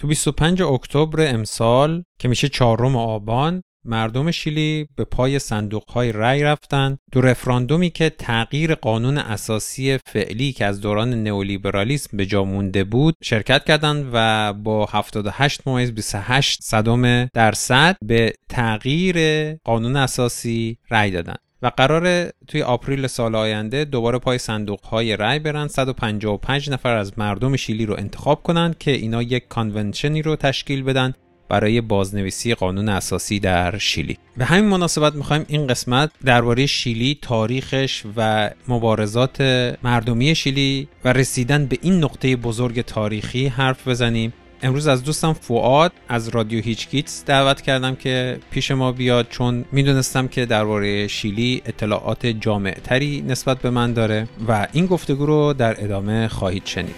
تو 25 اکتبر امسال که میشه چهارم آبان مردم شیلی به پای صندوق های رأی رفتن دو رفراندومی که تغییر قانون اساسی فعلی که از دوران نئولیبرالیسم به جا مونده بود شرکت کردند و با 78 ممیز 28 صدم درصد به تغییر قانون اساسی رأی دادن و قرار توی آپریل سال آینده دوباره پای صندوق های رأی برن. 155 نفر از مردم شیلی رو انتخاب کنند که اینا یک کانونشنی رو تشکیل بدن برای بازنویسی قانون اساسی در شیلی. به همین مناسبت می‌خوایم این قسمت درباره شیلی تاریخش و مبارزات مردمی شیلی و رسیدن به این نقطه بزرگ تاریخی حرف بزنیم. امروز از دوستم فواد از رادیو هیچ دعوت کردم که پیش ما بیاد چون می‌دونستم که درباره شیلی اطلاعات جامع تری نسبت به من داره و این گفتگو رو در ادامه خواهید شنید.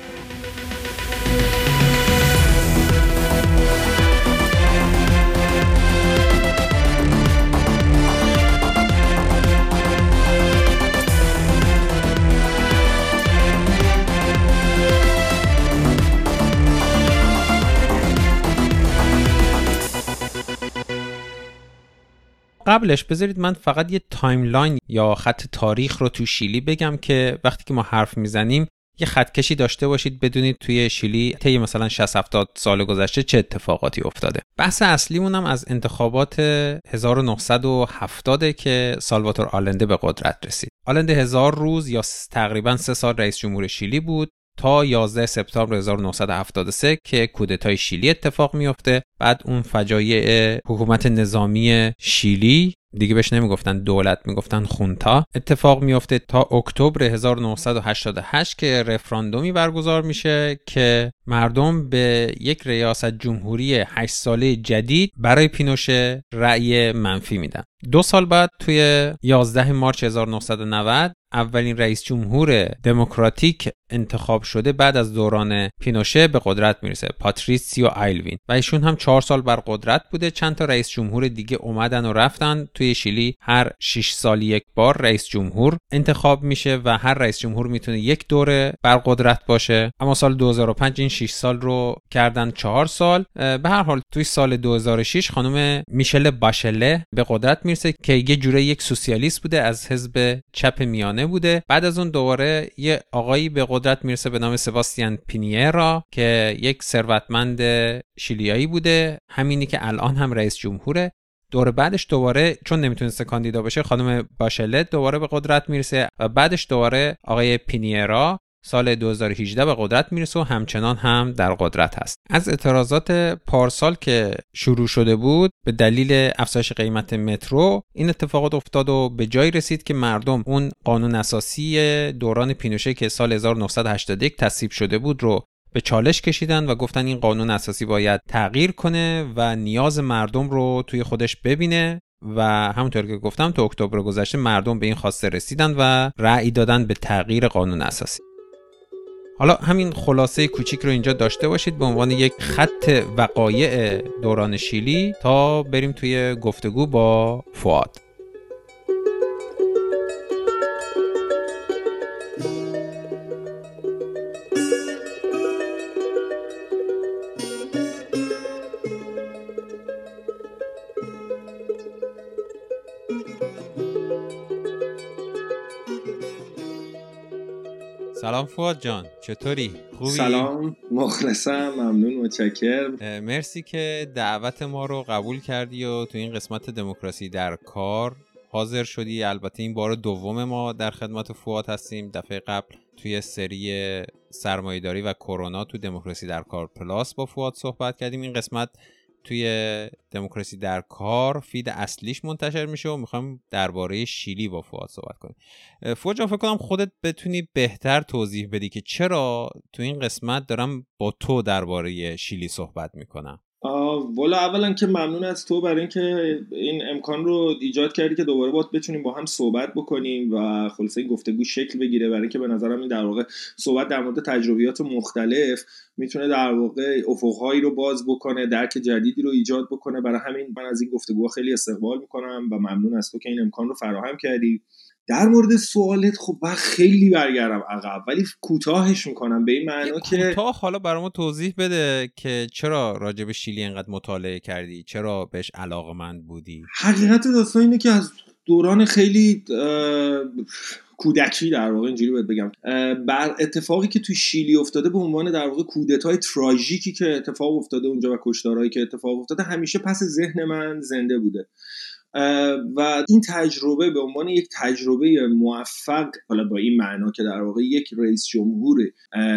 قبلش بذارید من فقط یه timeline یا خط تاریخ رو تو شیلی بگم که وقتی که ما حرف می‌زنیم یه خطکشی داشته باشید بدونید توی شیلی طی مثلا 60 70 سال گذشته چه اتفاقاتی افتاده. بحث اصلیمون هم از انتخابات 1970 که سالواتور آلنده به قدرت رسید. آلنده هزار روز یا تقریبا سه سال رئیس جمهور شیلی بود. تا 11 سپتامبر 1973 که کودتای شیلی اتفاق میفته. بعد اون فجایع حکومت نظامی شیلی دیگه بهش نمی‌گفتن دولت می‌گفتن خونتا. اتفاق میفته تا اکتبر 1988 که رفراندومی برگزار میشه که مردم به یک ریاست جمهوری 8 ساله جدید برای پینوشه رأی منفی میدن. دو سال بعد توی 11 مارچ 1990 اولین رئیس جمهور دموکراتیک انتخاب شده بعد از دوران پینوشه به قدرت می‌رسه پاتریسیو آیلوین. و ایشون هم چهار سال بر قدرت بوده. چند تا رئیس جمهور دیگه اومدن و رفتن. توی شیلی هر 6 سال یک بار رئیس جمهور انتخاب میشه و هر رئیس جمهور می‌تونه یک دوره بر قدرت باشه. اما سال 2005 این 6 سال رو کردن چهار سال. به هر حال توی سال 2006 خانم میشل باچله به قدرت می‌رسه که یه جوره یک سوسیالیست بوده از حزب چپ میانه بوده. بعد از اون دوباره یه آقایی به قدرت می‌رسه به نام سباستیان پینیرا که یک ثروتمند شیلیایی بوده. همینی که الان هم رئیس جمهوره. دور بعدش دوباره چون نمی‌تونسته کاندیدا بشه خانم باشلت دوباره به قدرت می‌رسه و بعدش دوباره آقای پینیرا سال 2018 به قدرت می‌رسه و همچنان هم در قدرت هست. از اعتراضات پارسال که شروع شده بود به دلیل افزایش قیمت مترو این اتفاقات افتاد و به جایی رسید که مردم اون قانون اساسی دوران پینوشه که سال 1981 تصویب شده بود رو به چالش کشیدن و گفتن این قانون اساسی باید تغییر کنه و نیاز مردم رو توی خودش ببینه و همونطور که گفتم تو اکتبر گذشته مردم به این خواسته رسیدن و رأی دادن به تغییر قانون اساسی. حالا همین خلاصه کوچیک رو اینجا داشته باشید به عنوان یک خط وقایع دوران شیلی تا بریم توی گفتگو با فواد سلام فواد جان چطوری؟ خوبی؟ سلام مخلصم ممنون متشکر مرسی که دعوت ما رو قبول کردی و تو این قسمت دموکراسی در کار حاضر شدی. البته این بار دوم ما در خدمت فواد هستیم. دفعه قبل توی سری سرمایهداری و کرونا تو دموکراسی در کار Plus با فواد صحبت کردیم. این قسمت توی دموکراسی در کار feed اصلیش منتشر میشه و می‌خوایم درباره شیلی با فواد صحبت کنیم. فواد جان فکر کنم خودت بتونی بهتر توضیح بدی که چرا تو این قسمت دارم با تو درباره شیلی صحبت می‌کنم. والا اولا که ممنون از تو برای اینکه این امکان رو ایجاد کردی که دوباره باید بتونیم با هم صحبت بکنیم و خلاصه این گفتگو شکل بگیره برای اینکه به نظرم این در واقع صحبت در مورد تجربیات مختلف می‌تونه در واقع افقهایی رو باز بکنه درک جدیدی رو ایجاد بکنه. برای همین من از این گفتگوها خیلی استقبال می‌کنم و ممنون از تو که این امکان رو فراهم کردی. در مورد سوالت خب من خیلی برگردم عقب ولی کوتاهش می‌کنم. به این معنا که کوتاه حالا برامو توضیح بده که چرا راجع به شیلی انقدر مطالعه کردی؟ چرا بهش علاقمند بودی؟ حقیقت داستان اینه که از دوران خیلی کودکی در واقع اینجوری باید بگم. بر اتفاقی که توی شیلی افتاده به عنوان در واقع کودتای تراژیکی که اتفاق افتاده اونجا و کشتارهایی که اتفاق افتاده همیشه پس ذهن من زنده بوده. و این تجربه به عنوان یک تجربه موفق حالا با این معنا که در واقع یک رئیس جمهور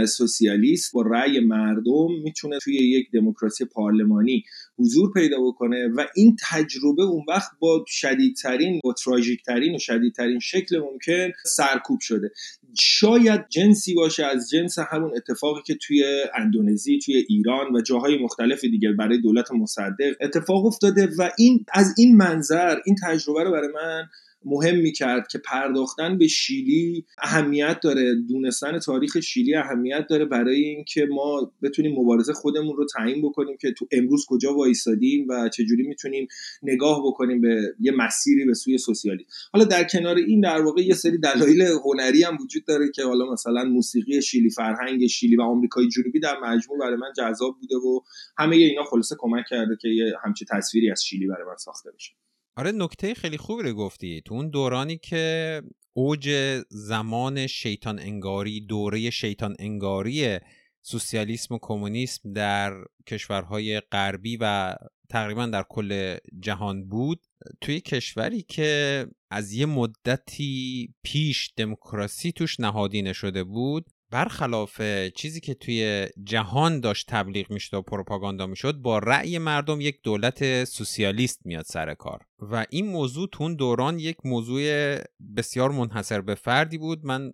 سوسیالیست با رأی مردم می‌تونه توی یک دموکراسی پارلمانی حضور پیدا بکنه و این تجربه اون وقت با شدیدترین با تراژیکترین و شدیدترین شکل ممکن سرکوب شده. شاید جنسی باشه از جنس همون اتفاقی که توی اندونزی توی ایران و جاهای مختلف دیگه برای دولت مصدق اتفاق افتاده و این از این منظر این تجربه رو برای من مهم می‌کرد که پرداختن به شیلی اهمیت داره. دونستن تاریخ شیلی اهمیت داره برای اینکه ما بتونیم مبارزه خودمون رو تعیین بکنیم که تو امروز کجا وایسادیم و چجوری می‌تونیم نگاه بکنیم به یه مسیری به سوی سوسیالی حالا در کنار این در واقع یه سری دلایل هنری هم وجود داره که حالا مثلا موسیقی شیلی فرهنگ شیلی و آمریکای جنوبی در مجموع برای من جذاب بوده و همه اینا خلاصه کمک کرده که یه همچی تصویری از شیلی برای من ساخته بشه. آره نکته خیلی خوبی رو گفتی. تو اون دورانی که اوج زمان شیطان انگاری دوره شیطان انگاری سوسیالیسم و کمونیسم در کشورهای غربی و تقریبا در کل جهان بود توی کشوری که از یه مدتی پیش دموکراسی توش نهادینه شده بود برخلاف چیزی که توی جهان داشت تبلیغ می‌شد و پروپاگاندا می‌شد با رأی مردم یک دولت سوسیالیست میاد سر کار. و این موضوع تو اون دوران یک موضوع بسیار منحصر به فردی بود. من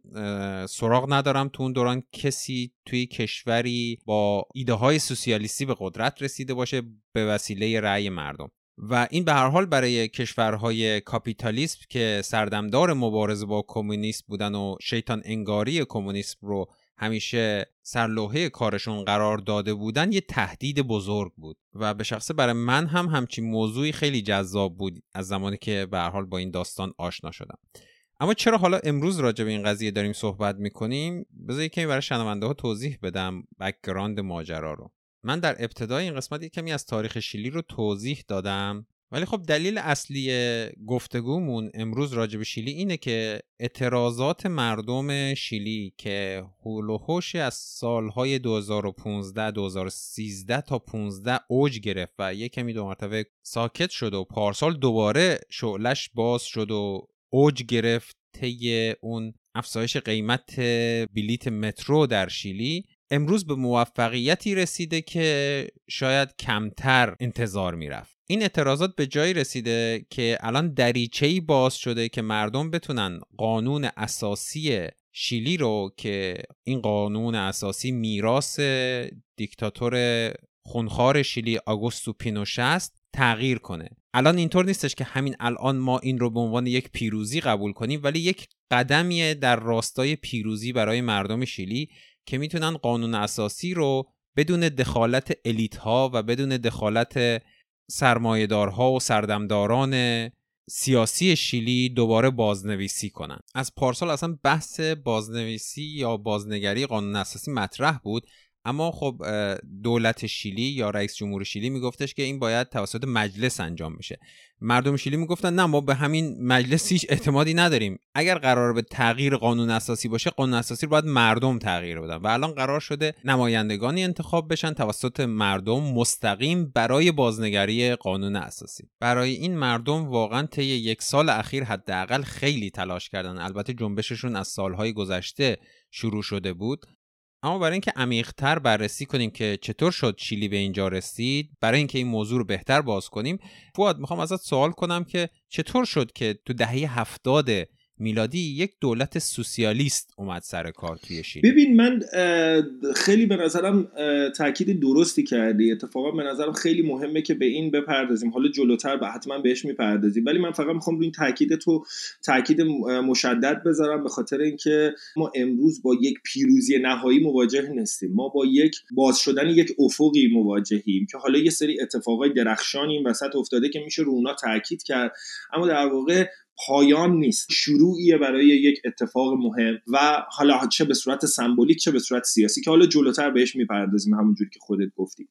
سراغ ندارم تو اون دوران کسی توی کشوری با ایده های سوسیالیستی به قدرت رسیده باشه به وسیله رأی مردم. و این به هر حال برای کشورهای کاپیتالیسم که سردمدار مبارزه با کمونیسم بودن و شیطان انگاری کمونیسم رو همیشه سرلوحه کارشون قرار داده بودن یه تهدید بزرگ بود. و به شخصه برای من هم همچین موضوعی خیلی جذاب بود از زمانی که به هر حال با این داستان آشنا شدم. اما چرا حالا امروز راجع به این قضیه داریم صحبت می‌کنیم؟ بذار یکمی برای شنونده ها توضیح بدم background ماجرا رو. من در ابتدای این قسمت کمی از تاریخ شیلی رو توضیح دادم. ولی خب دلیل اصلی گفتگومون امروز راجع به شیلی اینه که اعتراضات مردم شیلی که حول و حوش سالهای 2015 2013 تا 15 اوج گرفت و یک کمی دو مرتبه ساکت شد و پارسال دوباره شعلش باز شد و اوج گرفت طی اون افزایش قیمت بلیت مترو در شیلی. امروز به موفقیتی رسیده که شاید کمتر انتظار می‌رفت. این اعتراضات به جایی رسیده که الان دریچه‌ای باز شده که مردم بتونن قانون اساسی شیلی رو که این قانون اساسی میراث دیکتاتور خونخوار شیلی آگوستو پینوشه است تغییر کنه. الان اینطور نیستش که همین الان ما این رو به عنوان یک پیروزی قبول کنیم ولی یک قدمیه در راستای پیروزی برای مردم شیلی که می‌تونن قانون اساسی رو بدون دخالت الیت ها و بدون دخالت سرمایهدارها و سردمداران سیاسی شیلی دوباره بازنویسی کنن. از پارسال اصلا بحث بازنویسی یا بازنگری قانون اساسی مطرح بود. اما خب دولت شیلی یا رئیس جمهور شیلی میگفتش که این باید توسط مجلس انجام بشه. مردم شیلی می‌گفتن نه ما به همین مجلس هیچ اعتمادی نداریم. اگر قرار به تغییر قانون اساسی باشه قانون اساسی رو باید مردم تغییر بدن. و الان قرار شده نمایندگانی انتخاب بشن توسط مردم مستقیم برای بازنگری قانون اساسی. برای این مردم واقعا طی یک سال اخیر حداقل خیلی تلاش کردن. البته جنبششون از سالهای گذشته شروع شده بود. اما برای اینکه عمیقتر بررسی کنیم که چطور شد چیلی به اینجا رسید برای اینکه این موضوع رو بهتر باز کنیم فواد می‌خوام ازت سوال کنم که چطور شد که تو دهه هفتاد میلادی یک دولت سوسیالیست اومد سر کار توی شیلی. ببین من خیلی به نظرم تاکید درستی کردی. اتفاقا به نظرم خیلی مهمه که به این بپردازیم. حالا جلوتر به حتما بهش می‌پردازیم. ولی من فقط می‌خوام روی این تاکید تو تاکید مشدد بذارم به خاطر اینکه ما امروز با یک پیروزی نهایی مواجه نیستیم. ما با یک باز شدن یک افقی مواجهیم که حالا یه سری اتفاقای درخشانی این وسط افتاده که میشه رو اونا تاکید کرد. اما در واقع پایان نیست. شروعیه برای یک اتفاق مهم و حالا چه به صورت سمبولیک چه به صورت سیاسی که حالا جلوتر بهش می‌پردازیم همونجوری که خودت گفتی.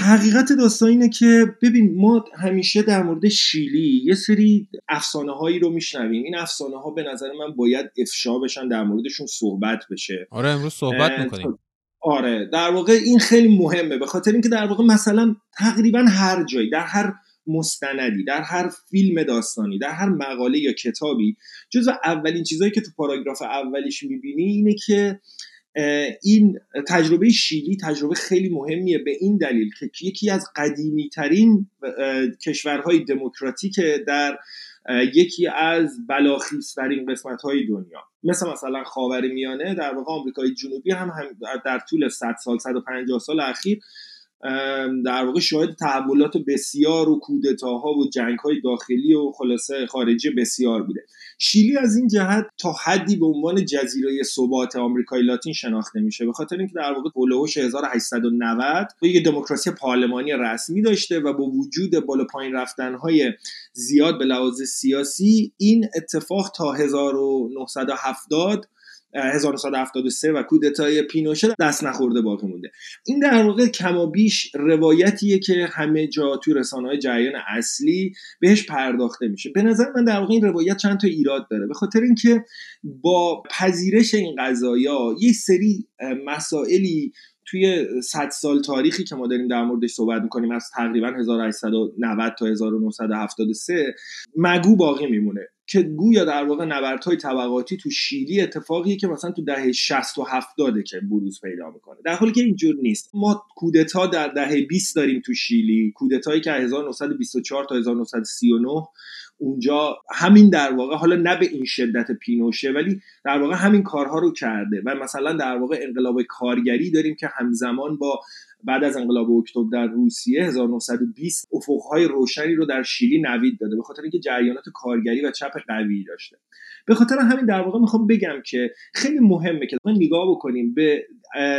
حقیقت داستان اینه که ببین ما همیشه در مورد شیلی یه سری افسانه هایی رو میشنویم. این افسانه ها به نظر من باید افشا بشن در موردشون صحبت بشه. آره امروز صحبت می‌کنیم. آره در واقع این خیلی مهمه. به خاطر اینکه در واقع مثلا تقریبا هر جایی در هر مستندی در هر فیلم داستانی در هر مقاله یا کتابی جزو اولین چیزهایی که تو پاراگراف اولیش می‌بینی اینه که این تجربه شیلی تجربه خیلی مهمیه به این دلیل که یکی از قدیمی ترین کشورهای دموکراتیک در یکی از بلاخیزترین قسمت های دنیا. مثل مثلا خاور میانه در واقع آمریکای جنوبی هم در طول 100 سال 150 سال اخیر در واقع شاهد تحولات بسیار و کودتاها و جنگ های داخلی و خلاصه خارجی بسیار بوده. شیلی از این جهت تا حدی به عنوان جزیره ثبات آمریکای لاتین شناخته میشه. به خاطر اینکه در واقع هولوش 1890 یک دموکراسی پارلمانی رسمی داشته و با وجود بالا پایین رفتن های زیاد به لحاظ سیاسی این اتفاق تا 1970 1973 و کودتای پینوشه دست نخورده باقی مونده. این در واقع کما بیش روایتیه که همه جا توی رسانه های جریان اصلی بهش پرداخته میشه. به نظر من در واقع این روایت چند تا ایراد داره. به خاطر اینکه با پذیرش این قضایا یه سری مسائلی توی 100 سال تاریخی که ما داریم در موردش صحبت می‌کنیم از تقریبا 1890 تا 1973 مگو باقی میمونه. که گویا در واقع نبردهای طبقاتی تو شیلی اتفاقیه که مثلا تو دهه 60 و 70 که بروز پیدا می‌کنه. در حالی که اینجور نیست. ما کودتا در دهه 20 داریم تو شیلی. کودتایی که 1924 تا 1939 اونجا همین در واقع حالا نه به این شدت پینوشه ولی در واقع همین کارها رو کرده. و مثلا در واقع انقلاب کارگری داریم که همزمان با بعد از انقلاب اکتبر در روسیه 1920 افقهای روشنی رو در شیلی نوید داده به خاطر اینکه جریانات کارگری و چپ قوی داشته. به خاطر همین در واقع می‌خوام بگم که خیلی مهمه که ما نگاه بکنیم به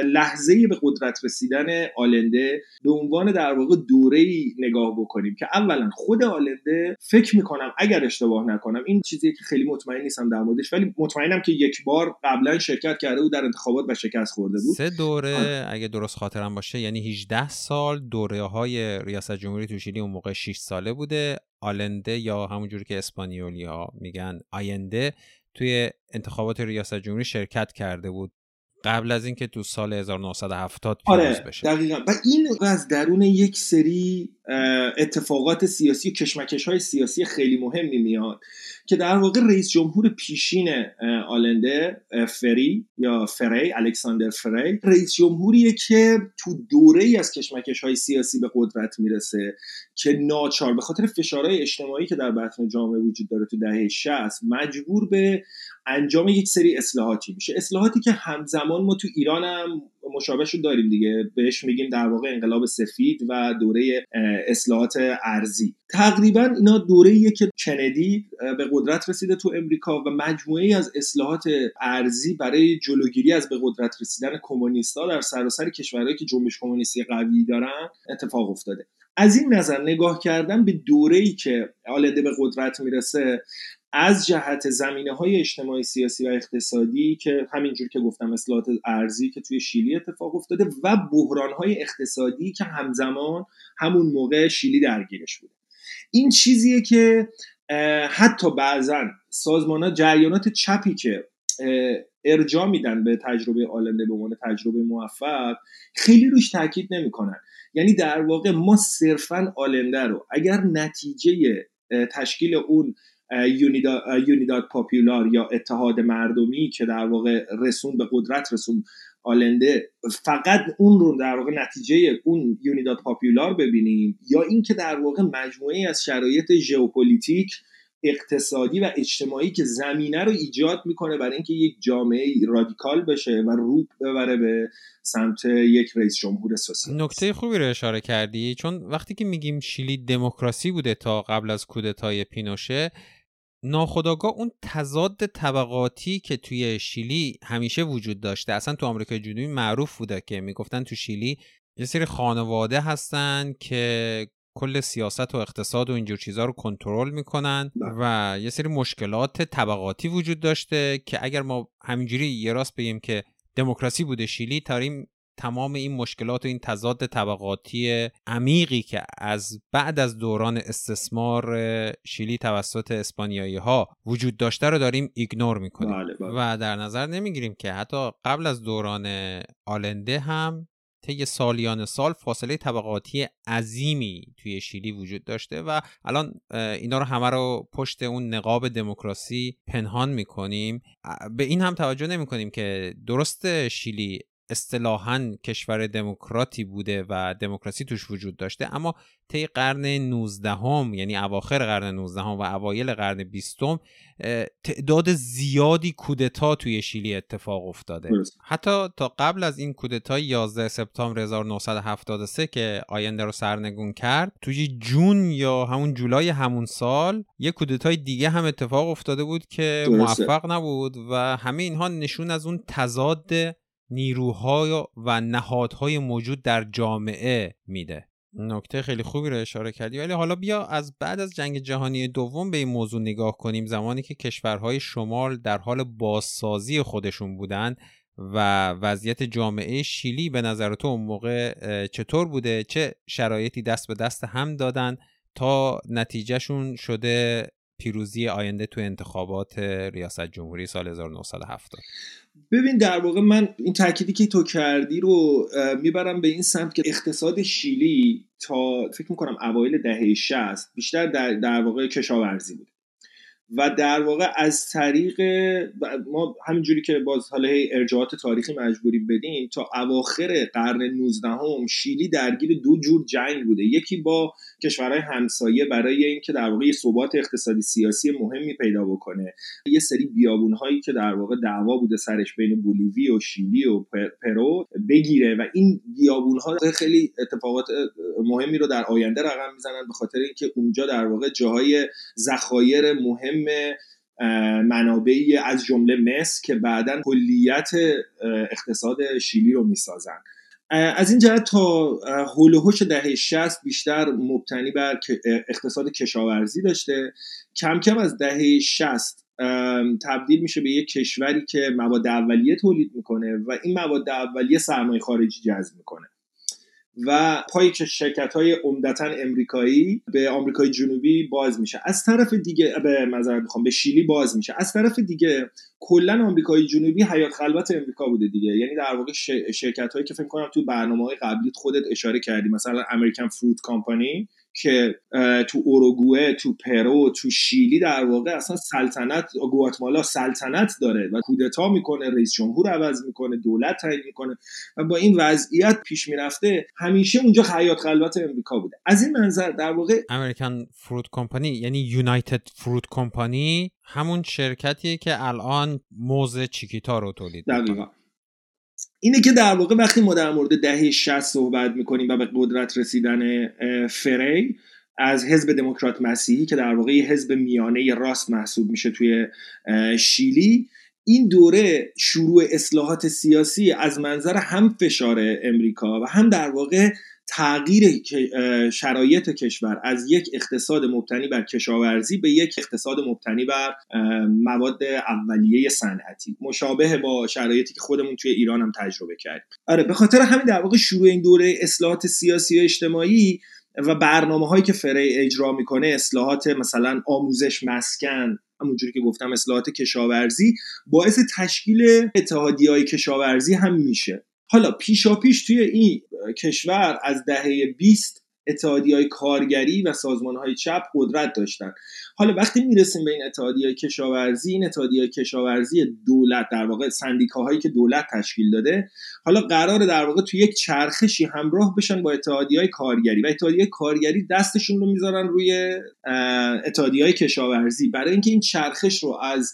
لحظه به قدرت رسیدن آلنده به عنوان در واقع دوره ای نگاه بکنیم که اولا خود آلنده فکر می‌کنم اگر اشتباه نکنم این چیزی که خیلی مطمئن نیستم در موردش ولی مطمئنم که یک بار قبلا شرکت کرده بود در انتخابات و شکست خورده بود. سه دوره اگه درست خاطرم باشه یعنی 18 سال دوره های ریاست جمهوری تو شیلی اون موقع 6 ساله بوده. آلنده یا همونجوری که اسپانیولی ها میگن آینده توی انتخابات ریاست جمهوری شرکت کرده بود. قبل از اینکه تو سال 1970 پیروز آره، بشه. دقیقا. و این از درون یک سری اتفاقات سیاسی و کشمکش های سیاسی خیلی مهمی میاد که در واقع رئیس جمهور پیشین آلنده فری یا فری الکساندر فری رئیس جمهوریه که تو دوره ای از کشمکش های سیاسی به قدرت می‌رسه که ناچار به خاطر فشارهای اجتماعی که در بطن جامعه وجود داره تو دهه 60 مجبور به انجام یک سری اصلاحاتی میشه. اصلاحاتی که همزمان ما تو ایران هم مشابهش رو داریم دیگه. بهش میگیم در واقع انقلاب سفید و دوره اصلاحات ارزی تقریبا اینا دوره که کندی به قدرت رسیده تو امریکا و مجموعه از اصلاحات ارزی برای جلوگیری از به قدرت رسیدن کمونیستا در سراسر کشورهایی که جنبش کمونیستی قوی دارن اتفاق افتاده. از این نظر نگاه کردن به دوره ای که آلده به قدرت می‌رسه از جهت زمینه های اجتماعی سیاسی و اقتصادی که همینجور که گفتم اصلاحات ارزی که توی شیلی اتفاق افتاده و بحران های اقتصادی که همزمان همون موقع شیلی درگیرش بوده. این چیزیه که حتی بعضا سازمان جریانات چپی که ارجا میدن به تجربه آلنده به عنوان تجربه موفق خیلی روش تاکید نمی‌کنن. یعنی در واقع ما صرفا آلنده رو اگر نتیجه تشکیل اون Unidad Popular یا اتحاد مردمی که در واقع رسوند به قدرت رسوند آلنده فقط اون رو در واقع نتیجه اون Unidad Popular ببینیم یا اینکه در واقع مجموعه از شرایط ژئوپلیتیک اقتصادی و اجتماعی که زمینه رو ایجاد می‌کنه برای اینکه یک جامعه رادیکال بشه و رو ببره به سمت یک رئیس جمهور سوسیالیست. نکته خوبی رو اشاره کردی چون وقتی که میگیم شیلی دموکراسی بوده تا قبل از کودتای پینوشه ناخداگاه اون تضاد طبقاتی که توی شیلی همیشه وجود داشته اصلا تو آمریکای جنوبی معروف بوده که می‌گفتن تو شیلی یه سری خانواده هستن که کل سیاست و اقتصاد و اینجور چیزها رو کنترل می‌کنن. و یه سری مشکلات طبقاتی وجود داشته که اگر ما همینجوری یه راست بگیم که دموکراسی بوده شیلی تاریم تمام این مشکلات و این تضاد طبقاتی عمیقی که از بعد از دوران استثمار شیلی توسط اسپانیایی ها وجود داشته رو داریم ایگنور می‌کنیم بله بله. و در نظر نمی‌گیریم که حتی قبل از دوران آلنده هم طی سالیان سال فاصله طبقاتی عظیمی توی شیلی وجود داشته و الان اینا رو همه رو پشت اون نقاب دموکراسی پنهان می‌کنیم به این هم توجه نمی کنیم که درست شیلی اصطلاحا کشور دموکراتی بوده و دموکراسی توش وجود داشته. اما طی قرن 19 هم یعنی اواخر قرن 19 هم و اوایل قرن 20 تعداد زیادی کودتا توی شیلی اتفاق افتاده. حتی تا قبل از این کودتا 11 سپتامبر 1973 که آینده رو سرنگون کرد توی جون یا همون جولای همون سال یه کودتای دیگه هم اتفاق افتاده بود که موفق نبود و همه اینها نشون از اون تضاد نیروهای و نهادهای موجود در جامعه میده. نکته خیلی خوبی رو اشاره کردی. ولی حالا بیا از بعد از جنگ جهانی دوم به این موضوع نگاه کنیم. زمانی که کشورهای شمال در حال بازسازی خودشون بودن و وضعیت جامعه شیلی به نظر تو اون موقع چطور بوده؟ چه شرایطی دست به دست هم دادن تا نتیجهشون شده پیروزی آینده تو انتخابات ریاست جمهوری سال 1970 ببین در واقع من این تأکیدی که تو کردی رو می‌برم به این سمت که اقتصاد شیلی تا فکر می‌کنم اوایل دهه 60 بیشتر در, در واقع کشاورزی بود. و در واقع از طریق ما همینجوری که باز حالا ارجاعات تاریخی مجبوری بدیم تا اواخر قرن 19 هم شیلی درگیر دو جور جنگ بوده. یکی با کشورهای همسایه برای اینکه در واقع ثبات اقتصادی سیاسی مهمی پیدا بکنه. یه سری بیابون هایی که در واقع دعوا بوده سرش بین بولیوی و شیلی و پرو بگیره و این بیابون ها خیلی اتفاقات مهمی رو در آینده رقم می‌زنن به خاطر اینکه اونجا در واقع جاهای ذخایر مهم منابعی از جمله مس که بعدا کلیت اقتصاد شیلی رو می‌سازن. از این جهت تا هول دهه 60 بیشتر مبتنی بر اقتصاد کشاورزی داشته. کم کم از دهه 60 تبدیل میشه به یک کشوری که مواد اولیه تولید می‌کنه و این مواد اولیه سرمایه خارجی جذب می‌کنه. و پای که شرکت های عمدتا امریکایی به آمریکای جنوبی باز میشه. از طرف دیگه به مذارت می‌خوام به شیلی باز میشه. از طرف دیگه کلا آمریکای جنوبی حیات خلوت امریکا بوده دیگه. یعنی در واقع شرکت هایی که فکر کنم تو برنامه های قبلی خودت اشاره کردی مثلا امریکن فروت کامپانی که تو اوروگوئه تو پرو تو شیلی در واقع اصلا سلطنت گواتمالا سلطنت داره و کودتا می‌کنه رئیس جمهور عوض می‌کنه دولت تعیین می‌کنه و با این وضعیت پیش می‌رفته همیشه اونجا حیات خلوت امریکا بوده. از این منظر در واقع امریکن فروت کمپانی یعنی یونایتد فروت کمپانی همون شرکتیه که الان موز چیکیتا رو تولید دقیقا. اینه که در واقع وقتی ما در مورد دهه 60 صحبت می‌کنیم و به قدرت رسیدن فری از حزب دموکرات مسیحی که در واقع حزب میانه راست محسوب میشه توی شیلی این دوره شروع اصلاحات سیاسی از منظر هم فشار امریکا و هم در واقع تغییر شرایط کشور از یک اقتصاد مبتنی بر کشاورزی به یک اقتصاد مبتنی بر مواد اولیه صنعتی. مشابه با شرایطی که خودمون توی ایران هم تجربه کردیم. آره به خاطر همین در واقع شروع این دوره اصلاحات سیاسی و اجتماعی و برنامه هایی که فری اجرا می‌کنه اصلاحات مثلا آموزش مسکن همونجوری که گفتم اصلاحات کشاورزی باعث تشکیل اتحادی های کشاورزی هم میشه. حالا پیشا پیش توی این کشور از دهه 20 اتحادی های کارگری و سازمان های چپ قدرت داشتن. حالا وقتی می‌رسیم به این اتحادی های کشاورزی این اتحادی های کشاورزی دولت در واقع سندیکاهایی که دولت تشکیل داده حالا قرار در واقع توی یک چرخشی همراه بشن با اتحادی های کارگری و اتحادی های کارگری دستشون رو می‌ذارن روی اتحادی های کشاورزی. برای اینکه این چرخش رو از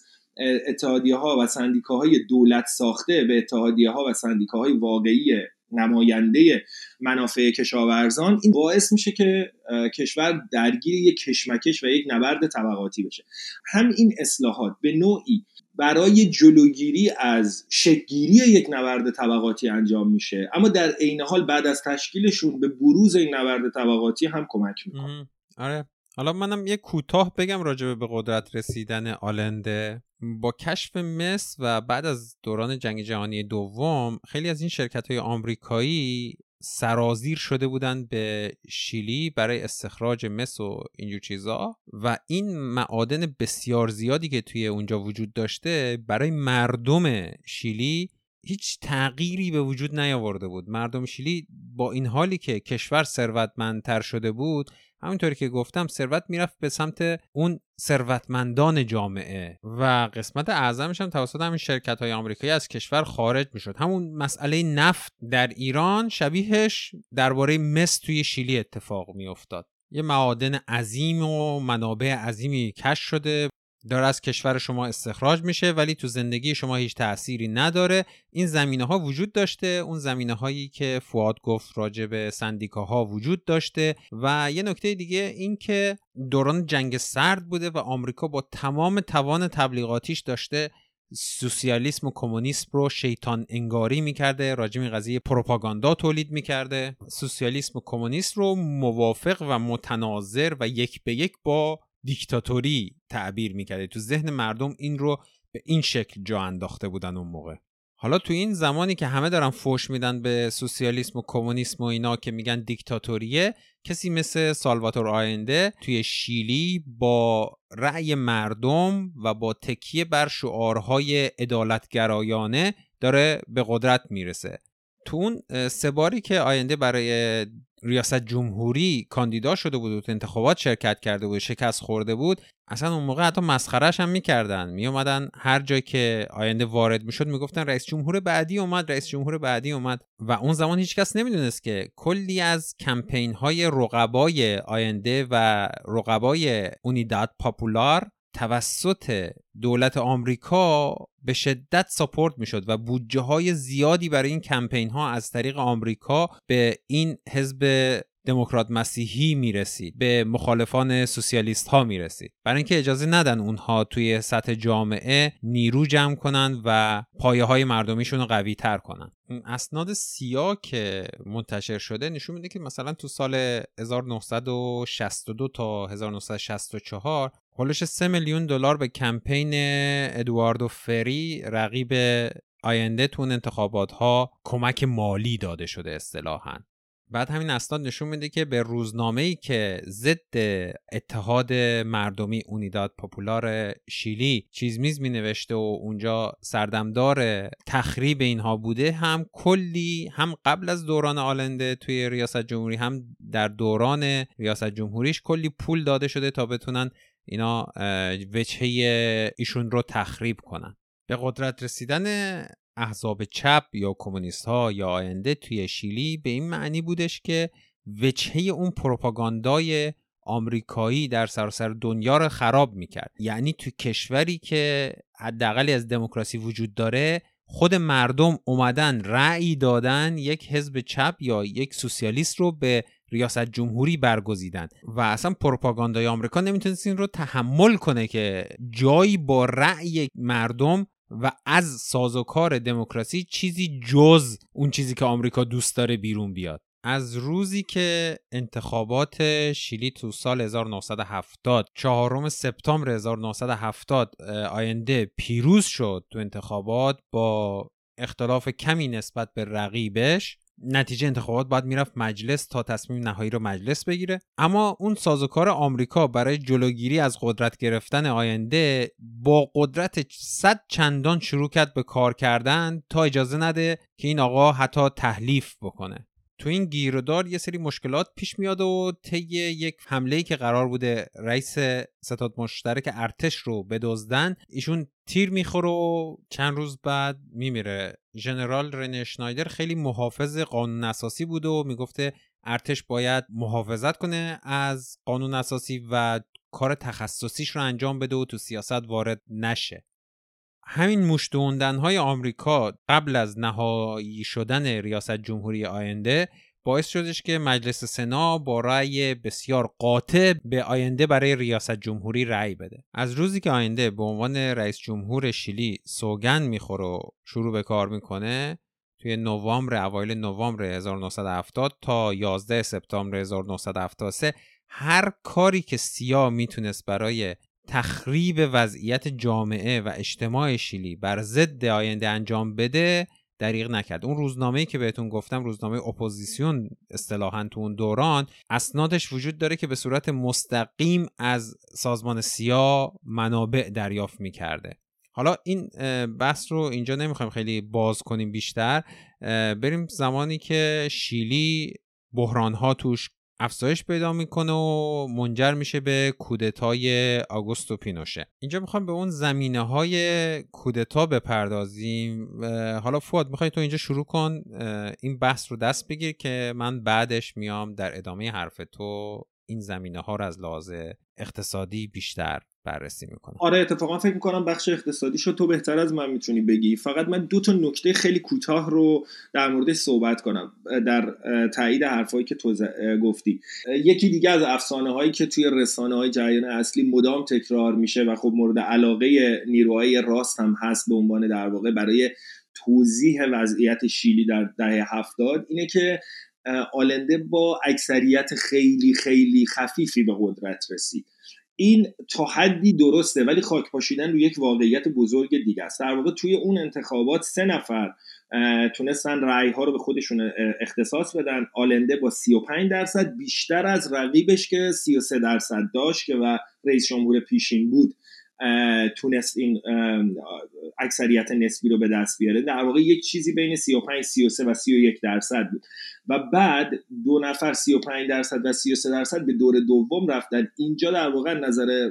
اتحادیه ها و سندیکاهای دولت ساخته به اتحادیه ها و سندیکاهای واقعی نماینده منافع کشاورزان این باعث میشه که کشور درگیر یک کشمکش و یک نبرد طبقاتی بشه. هم این اصلاحات به نوعی برای جلوگیری از شکگیری یک نبرد طبقاتی انجام میشه اما در عین حال بعد از تشکیلشون به بروز این نبرد طبقاتی هم کمک می‌کنه. آره. حالا منم یه کوتاه بگم راجع به قدرت رسیدن آلنده. با کشف مصر و بعد از دوران جنگ جهانی دوم خیلی از این شرکت های آمریکایی سرازیر شده بودند به شیلی برای استخراج مس و اینجور چیزا. و این معادن بسیار زیادی که توی اونجا وجود داشته برای مردم شیلی هیچ تغییری به وجود نیاورده بود. مردم شیلی با این حالی که کشور ثروتمندتر شده بود همونطوری که گفتم ثروت می‌رفت به سمت اون ثروتمندان جامعه و قسمت اعظمش هم توسط همین شرکت های آمریکایی از کشور خارج می‌شد. همون مسئله نفت در ایران شبیهش درباره مس توی شیلی اتفاق میافتاد. یه معادن عظیم و منابع عظیمی کش شده. داره از کشور شما استخراج میشه ولی تو زندگی شما هیچ تأثیری نداره. این زمینه ها وجود داشته اون زمینه هایی که فواد گفت راجع به سندیکاها وجود داشته. و یه نکته دیگه این که دوران جنگ سرد بوده و آمریکا با تمام توان تبلیغاتیش داشته سوسیالیسم و کمونیسم رو شیطان انگاری می‌کرده. راجع به قضیه پروپاگاندا تولید می‌کرده. سوسیالیسم و کمونیسم رو موافق و متناظر و یک به یک با دیکتاتوری تعبیر می‌کرده. تو ذهن مردم این رو به این شکل جا انداخته بودن اون موقع. حالا تو این زمانی که همه دارن فوش میدن به سوسیالیسم و کمونیسم و اینا که میگن دیکتاتوریه کسی مثل سالواتور آینده توی شیلی با رأی مردم و با تکیه بر شعارهای عدالتگرایانه داره به قدرت می‌رسه. تو اون سه باری که آینده برای ریاست جمهوری کاندیدا شده بود و تو انتخابات شرکت کرده بود شکست خورده بود اصلا اون موقع حتی مسخرش هم می‌کردن. میومدن هر جایی که آینده وارد می‌شد می‌گفتن رئیس جمهور بعدی اومد رئیس جمهور بعدی اومد. و اون زمان هیچکس نمی‌دونست که کلی از کمپین های رقبای آینده و رقبای اونیداد پاپولار توسط دولت آمریکا به شدت ساپورت می‌شد و بودجه های زیادی برای این کمپین ها از طریق آمریکا به این حزب دموکرات مسیحی می‌رسید به مخالفان سوسیالیست ها می‌رسید. برای اینکه اجازه ندن اونها توی سطح جامعه نیرو جمع کنن و پایه های مردمیشون رو قوی تر کنن اسناد سیا که منتشر شده نشون میده که مثلا تو سال 1962 تا 1964 هولش 3 میلیون دلار به کمپین ادواردو فری رقیب آینده تو انتخابات ها کمک مالی داده شده اصطلاحا. بعد همین اسناد نشون میده که به روزنامه ای که ضد اتحاد مردمی اونیداد پاپولار شیلی چیز میز می نوشته و اونجا سردمدار تخریب اینها بوده هم کلی هم قبل از دوران آلنده توی ریاست جمهوری هم در دوران ریاست جمهوریش کلی پول داده شده تا بتونن اینا وجهه ایشون رو تخریب کنن. به قدرت رسیدن احزاب چپ یا کمونیست ها یا آینده توی شیلی به این معنی بودش که وجهه اون پروپاگاندای آمریکایی در سراسر دنیا رو خراب می‌کرد. یعنی تو کشوری که حداقلی از دموکراسی وجود داره خود مردم اومدن رأی دادن یک حزب چپ یا یک سوسیالیست رو به ریاست جمهوری برگزیدن و اصلا پروپاگاندای آمریکا نمی‌تونست این رو تحمل کنه که جایی با رأی مردم و از سازوکار دموکراسی چیزی جز اون چیزی که آمریکا دوست داره بیرون بیاد. از روزی که انتخابات شیلی تو سال 1970 چهارم سپتامبر 1970 آینده پیروز شد تو انتخابات با اختلاف کمی نسبت به رقیبش. نتیجه انتخابات باید می‌رفت مجلس تا تصمیم نهایی رو مجلس بگیره. اما اون سازوکار آمریکا برای جلوگیری از قدرت گرفتن آینده با قدرت صد چندان شروع کرد به کار کردن تا اجازه نده که این آقا حتی تحلیف بکنه. تو این گیرودار یه سری مشکلات پیش میاد و طی یک حمله که قرار بوده رئیس ستاد مشترک ارتش رو بدزدن ایشون تیر می‌خوره و چند روز بعد میمیره. ژنرال رنه شنایدر خیلی محافظ قانون اساسی بوده و می‌گفته ارتش باید محافظت کنه از قانون اساسی و کار تخصصیش رو انجام بده و تو سیاست وارد نشه. همین مشتوندن های آمریکا قبل از نهایی شدن ریاست جمهوری آینده باعث شدش که مجلس سنا با رأی بسیار قاطع به آینده برای ریاست جمهوری رأی بده. از روزی که آینده به عنوان رئیس جمهور شیلی سوگند می‌خوره و شروع به کار می‌کنه توی نوامبر اوایل نوامبر 1970 تا 11 سپتامبر 1973 هر کاری که سیا می‌تونست برای تخریب وضعیت جامعه و اجتماع شیلی بر ضد آلنده انجام بده دریغ نکرد. اون روزنامه‌ای که بهتون گفتم روزنامه اپوزیسیون اصطلاحا تو اون دوران اسنادش وجود داره که به صورت مستقیم از سازمان سیا منابع دریافت می‌کرده. حالا این بحث رو اینجا نمی‌خوایم خیلی باز کنیم بیشتر. بریم زمانی که شیلی بحران ها توش افزایش پیدا می‌کنه و منجر میشه به کودتای آگوستو پینوشه. اینجا می‌خوام به اون زمینه های کودتا بپردازیم. حالا فواد می‌خوای تو اینجا شروع کن؟ این بحث رو دست بگیر که من بعدش میام در ادامه حرف تو این زمینه ها رو از لحاظ اقتصادی بیشتر بررسی می‌کنم. آره اتفاقا فکر می‌کنم بخش اقتصادی شو تو بهتر از من می‌تونی بگی. فقط من دو تا نکته خیلی کوتاه رو در مورد صحبت کنم در تایید حرفایی که تو گفتی. یکی دیگه از افسانه هایی که توی رسانه های جریان اصلی مدام تکرار میشه و خب مورد علاقه نیروهای راست هم هست به عنوان در واقع برای توضیح وضعیت شیلی در دهه هفتاد اینه که آلنده با اکثریت خیلی خیلی خفیفی به قدرت رسید. این تا حدی درسته ولی خاک پاشیدن روی یک واقعیت بزرگ دیگه است. در واقع توی اون انتخابات سه نفر تونستن رأی ها رو به خودشون اختصاص بدن. آلنده با 35 درصد بیشتر از رقیبش که 33 درصد داشت که و رئیس جمهور پیشین بود. تونست این اکثریت نسبی رو به دست بیاره. در واقع یک چیزی بین 35 33 و 31 درصد بود. و بعد دو نفر 35 درصد و 33 درصد به دور دوم رفتن. اینجا در واقع نظر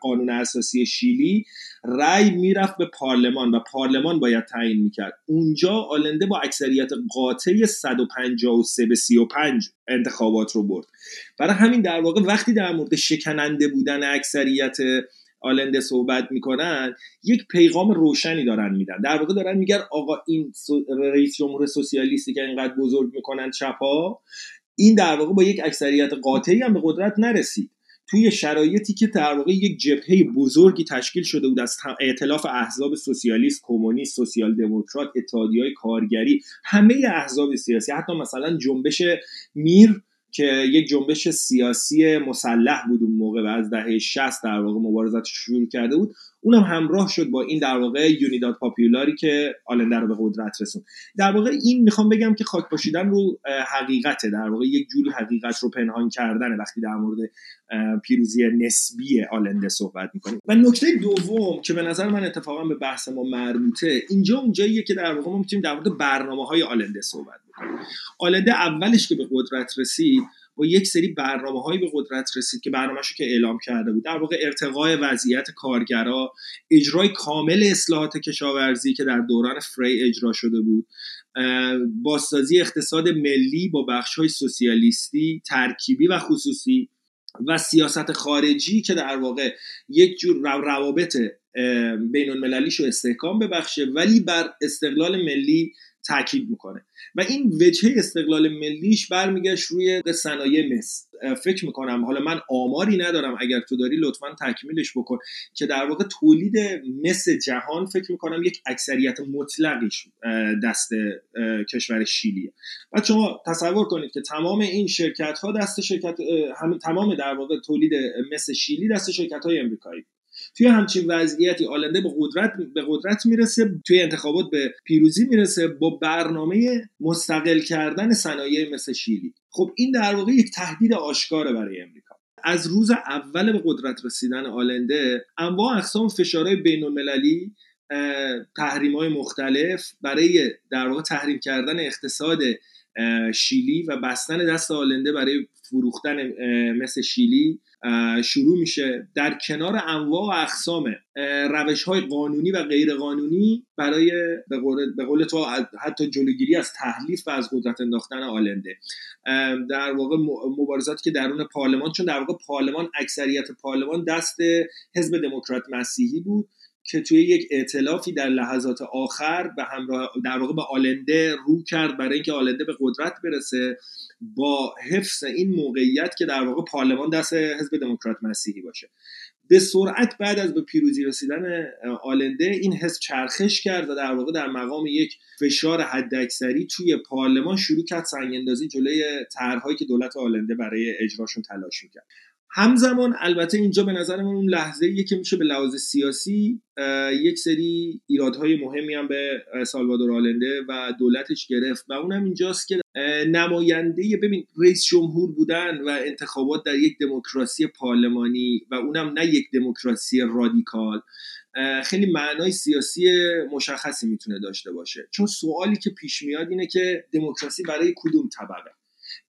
قانون اساسی شیلی رأی می‌رفت به پارلمان و پارلمان باید تعیین می‌کرد. اونجا آلنده با اکثریت قاطع 153 به 35 انتخابات رو برد. برای همین در واقع وقتی در مورد شکننده بودن اکثریت آلنده صحبت می‌کنن یک پیغام روشنی دارن میدن. در واقع دارن میگن آقا این رئیس جمهور سوسیالیستی که اینقدر بزرگ می‌کنن چپا این در واقع با یک اکثریت قاطعی هم به قدرت نرسید. توی شرایطی که در واقع یک جبهه بزرگی تشکیل شده بود از ائتلاف احزاب سوسیالیست کمونیست سوسیال دموکرات اتحادیه‌های کارگری همه احزاب سیاسی حتی مثلا جنبش میر که یک جنبش سیاسی مسلح بود اون موقع و از دهه 60 در واقع مبارزات شروع کرده بود. اونم همراه شد با این در واقع یونیداد پاپیولاری که آلنده رو به قدرت رسون. در واقع این می‌خوام بگم که خاک پاشیدن رو حقیقته. در واقع یک جوری حقیقت رو پنهان کردن وقتی در مورد پیروزی نسبی آلنده صحبت می‌کنیم. و نکته دوم که به نظر من اتفاقا به بحث ما مربوطه اینجا اونجاییه که در واقع ما می‌تونیم در مورد برنامه های آلنده صحبت بکنیم. آلنده اولش که به قدرت رسید با یک سری برنامه هایی به قدرت رسید که برنامهشو که اعلام کرده بود. در واقع ارتقای وضعیت کارگرا اجرای کامل اصلاحات کشاورزی که در دوران فری اجرا شده بود بازسازی اقتصاد ملی با بخش های سوسیالیستی ترکیبی و خصوصی و سیاست خارجی که در واقع یک جور روابط بین المللیش رو استحکام ببخشه ولی بر استقلال ملی تاکید می‌کنه. و این وجهه استقلال ملیش برمیگشت روی صنایع مس فکر می‌کنم حالا من آماری ندارم اگر تو داری لطفا تکمیلش بکن که در واقع تولید مس جهان فکر می‌کنم یک اکثریت مطلقیش دست کشور شیلیه. و شما تصور کنید که تمام این شرکت ها دست شرکت تمام در واقع تولید مس شیلی دست شرکت های امریکایی توی همچین وضعیتی آلنده به قدرت به قدرت می‌رسه توی انتخابات به پیروزی می‌رسه با برنامه مستقل کردن صنایع مثل شیلی. خب این در واقع یک تهدید آشکاره برای امریکا. از روز اول به قدرت رسیدن آلنده انواع اقسام فشارهای بین المللی تحریم های مختلف برای در واقع تحریم کردن اقتصاد شیلی و بستن دست آلنده برای فروختن مثل شیلی شروع میشه در کنار انواع و اقسام روش های قانونی و غیر قانونی برای به قول, تو حتی جلوگیری از تحلیف و از قدرت انداختن آلنده در واقع مبارزاتی که درون پارلمان چون در واقع پارلمان اکثریت پارلمان دست حزب دموکرات مسیحی بود. که توی یک ائتلافی در لحظات آخر به همراه در واقع به آلنده رو کرد برای اینکه آلنده به قدرت برسه با حفظ این موقعیت که در واقع پارلمان دست حزب دموکرات مسیحی باشه. به سرعت بعد از به پیروزی رسیدن آلنده این حزب چرخش کرد و در واقع در مقام یک فشار حداکثری توی پارلمان شروع کرد سنگاندازی جلوی طرحهایی که دولت آلنده برای اجراشون تلاش می‌کرد. همزمان البته اینجا به نظر من اون لحظه ایه که میشه به لحاظ سیاسی یک سری ایرادهای مهمی هم به سالوادور آلنده و دولتش گرفت و اونم اینجاست که نماینده ببین رئیس جمهور بودن و انتخابات در یک دموکراسی پارلمانی و اونم نه یک دموکراسی رادیکال خیلی معنای سیاسی مشخصی می‌تونه داشته باشه. چون سوالی که پیش میاد اینه که دموکراسی برای کدوم طبقه؟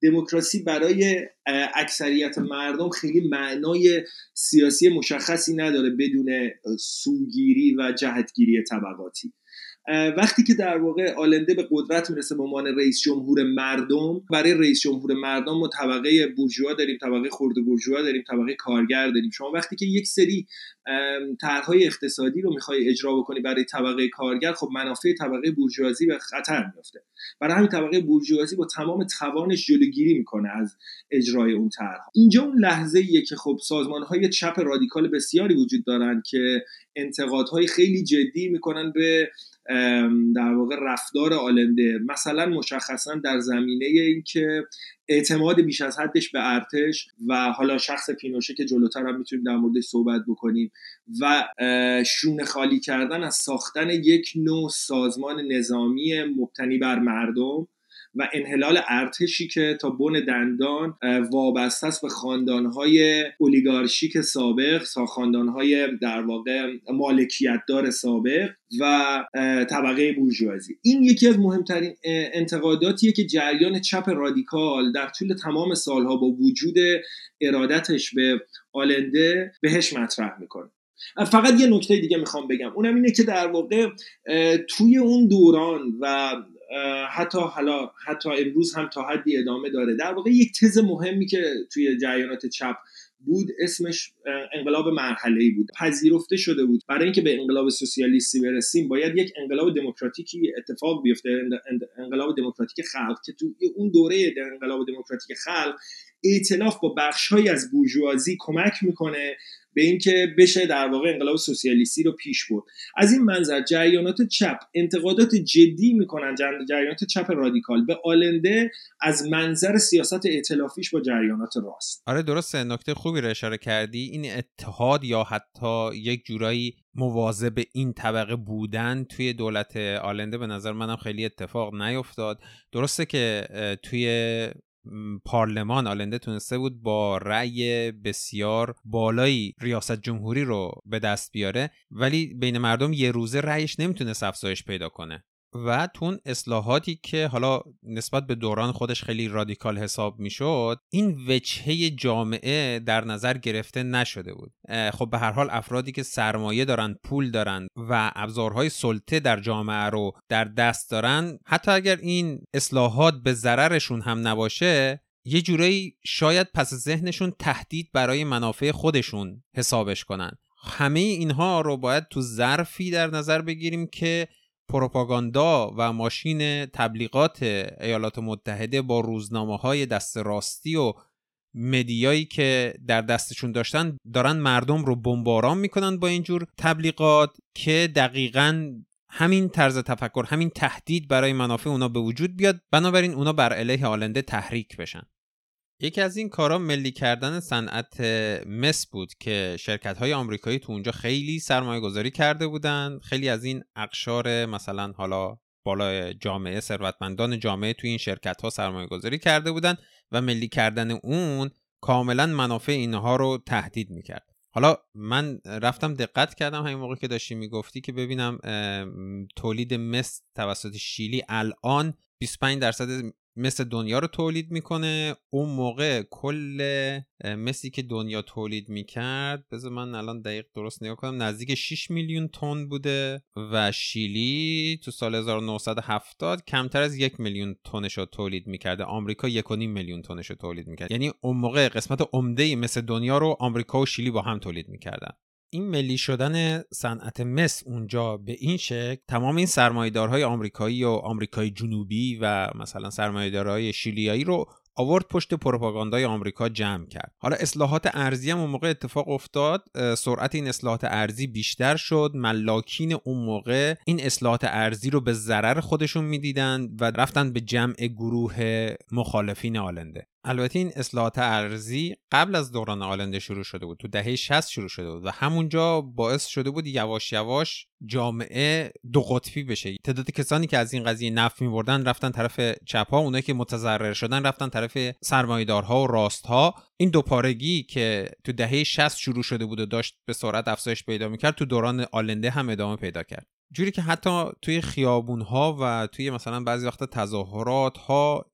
دموکراسی برای اکثریت مردم خیلی معنای سیاسی مشخصی نداره بدون سوگیری و جهتگیری طبقاتی. وقتی که در واقع آلنده به قدرت می‌رسه به عنوان رئیس جمهور مردم برای رئیس جمهور مردم ما طبقه بورژوا داریم طبقه خرد بورژوا داریم طبقه کارگر داریم. شما وقتی که یک سری طرحهای اقتصادی رو می‌خوای اجرا بکنی برای طبقه کارگر خب منافع طبقه بورژوازی به خطر میفته برای همین طبقه بورژوازی با تمام توانش جلوگیری می‌کنه از اجرای اون طرح اینجا اون لحظه ایه که خب سازمان های چپ رادیکال بسیاری وجود دارن که انتقادهای خیلی جدی می‌کنن به در واقع رفتار آلنده. مثلا مشخصا در زمینه اینکه اعتماد بیش از حدش به ارتش و حالا شخص پینوشه که جلوتر هم می‌تونیم در موردش صحبت بکنیم و شونه خالی کردن از ساختن یک نوع سازمان نظامی مبتنی بر مردم و انحلال ارتشی که تا بن دندان وابسته است به خاندانهای اولیگارشیک سابق خاندانهای در واقع مالکیتدار سابق و طبقه بورژوازی. این یکی از مهمترین انتقاداتیه که جریان چپ رادیکال در طول تمام سالها با وجود ارادتش به آلنده بهش مطرح می‌کنه. فقط یه نکته دیگه می‌خوام بگم. اونم اینه که در واقع توی اون دوران و حتی حالا حتی امروز هم تا حدی ادامه داره. در واقع یک تز مهمی که توی جریانات چپ بود اسمش انقلاب مرحله ای بود. پذیرفته شده بود. برای اینکه به انقلاب سوسیالیستی برسیم باید یک انقلاب دموکراتیکی اتفاق بیفته. انقلاب دموکراتیک خلق که تو اون دوره انقلاب دموکراتیک خلق ائتلاف با بخشهایی از بورژوازی کمک می‌کنه به اینکه بشه در واقع انقلاب سوسیالیستی رو پیش برد. از این منظر جریانات چپ انتقادات جدی می‌کنن جریانات چپ رادیکال. به آلنده از منظر سیاست ائتلافیش با جریانات راست. آره درسته نکته خوبی رو اشاره کردی. این اتحاد یا حتی یک جورایی مواظب این طبقه بودن توی دولت آلنده به نظر منم خیلی اتفاق نیفتاد. درسته که توی پارلمان آلنده تونسته بود با رأی بسیار بالایی ریاست جمهوری رو به دست بیاره ولی بین مردم یه روزه رأیش نمی‌تونست افزایش پیدا کنه. و تون اصلاحاتی که حالا نسبت به دوران خودش خیلی رادیکال حساب می‌شد این وجهه جامعه در نظر گرفته نشده بود. خب به هر حال افرادی که سرمایه دارن پول دارن و ابزارهای سلطه در جامعه رو در دست دارن حتی اگر این اصلاحات به ضررشون هم نباشه یه جورایی شاید پس ذهنشون تهدید برای منافع خودشون حسابش کنن. همه اینها رو باید تو ظرفی در نظر بگیریم که پروپاگاندا و ماشین تبلیغات ایالات متحده با روزنامه های دست راستی و مدیایی که در دستشون داشتن دارن مردم رو بمباران می‌کنن با اینجور تبلیغات که دقیقا همین طرز تفکر همین تهدید برای منافع اونا به وجود بیاد بنابراین اونا بر علیه آلنده تحریک بشن. یکی از این کارا ملی کردن صنعت مس بود که شرکت های آمریکایی تو اونجا خیلی سرمایه گذاری کرده بودن. خیلی از این اقشار مثلا حالا بالا جامعه ثروتمندان جامعه توی این شرکت ها سرمایه گذاری کرده بودن و ملی کردن اون کاملا منافع اینها رو تهدید می‌کرد. حالا من رفتم دقت کردم همین موقع که داشتی می‌گفتی که ببینم تولید مس توسط شیلی الان 25 درصد مثل دنیا رو تولید می‌کنه. اون موقع کل مسی که دنیا تولید می‌کرد بذار من الان دقیق درست نگاه کنم نزدیک 6 میلیون تن بوده و شیلی تو سال 1970 کمتر از یک میلیون تنش رو تولید می‌کرده. آمریکا یک میلیون تنش رو تولید می‌کرد. یعنی اون موقع قسمت عمده مثل دنیا رو آمریکا و شیلی با هم تولید می‌کردن. این ملی شدن صنعت مس اونجا به این شکل تمام این سرمایه‌دارهای آمریکایی و آمریکای جنوبی و مثلا سرمایه‌دارهای شیلیایی رو آورد پشت پروپاگاندای آمریکا جمع کرد. حالا اصلاحات ارزی هم اون موقع اتفاق افتاد سرعت این اصلاحات ارزی بیشتر شد. ملاکین اون موقع این اصلاحات ارزی رو به ضرر خودشون می‌دیدند و رفتن به جمع گروه مخالفین آلنده. البته این اصلاحات ارزی قبل از دوران آلنده شروع شده بود. تو دهه 60 شروع شده بود و همونجا باعث شده بود یواش یواش جامعه دو قطبی بشه. تعداد کسانی که از این قضیه نفع می‌بردن رفتن طرف چپ ها اونایی که متضرر شدن رفتن طرف سرمایه‌دارها و راستها. این دو پارگی که تو دهه 60 شروع شده بود و داشت به سرعت افزایش پیدا می‌کرد تو دوران آلنده هم ادامه پیدا کرد. جوری که حتی توی خیابون ها و توی مثلا بعضی وقت تظاهرات ها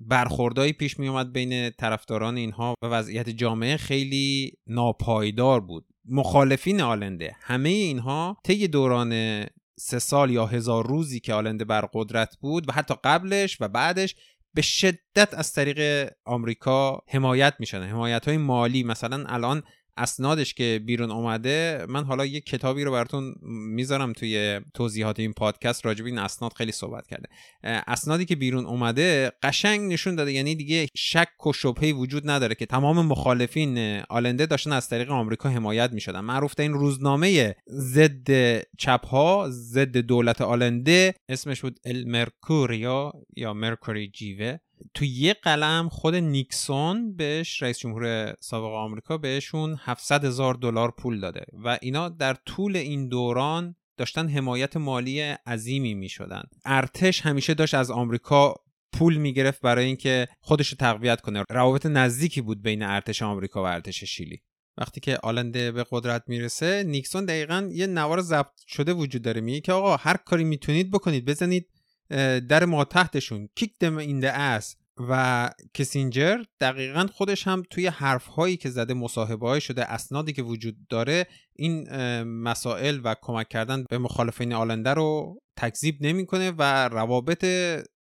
برخوردایی پیش می اومد بین طرفداران اینها و وضعیت جامعه خیلی ناپایدار بود. مخالفین آلنده همه اینها طی دوران سه سال یا هزار روزی که آلنده بر قدرت بود و حتی قبلش و بعدش به شدت از طریق آمریکا حمایت میشن حمایت های مالی مثلا الان اسنادش که بیرون اومده من حالا یه کتابی رو براتون می‌ذارم توی توضیحات این پادکست راجب این اسناد خیلی صحبت کرده. اسنادی که بیرون اومده قشنگ نشون داده یعنی دیگه شک و شبهه وجود نداره که تمام مخالفین آلنده داشتن از طریق آمریکا حمایت می‌شدن. معروف این روزنامه ضد چپ ها ضد دولت آلنده اسمش بود المرکوریا یا مرکوری جیوه. تو یه قلم خود نیکسون بهش رئیس جمهور سابق آمریکا بهشون 700 هزار دلار پول داده و اینا در طول این دوران داشتن حمایت مالی عظیمی می شدن. ارتش همیشه داشت از آمریکا پول می‌گرفت برای اینکه خودش رو تقویت کنه. روابط نزدیکی بود بین ارتش آمریکا و ارتش شیلی. وقتی که آلنده به قدرت می‌رسه نیکسون دقیقا یه نوار ضبط شده وجود داره. میگه که آقا هر کاری می‌تونید بکنید بزنید در ما تحتشون. کیک دم این اس و کسینجر دقیقا خودش هم توی حرف هایی که زده مصاحبه شده اسنادی که وجود داره این مسائل و کمک کردن به مخالفین آلنده رو تکذیب نمی‌کنه و روابط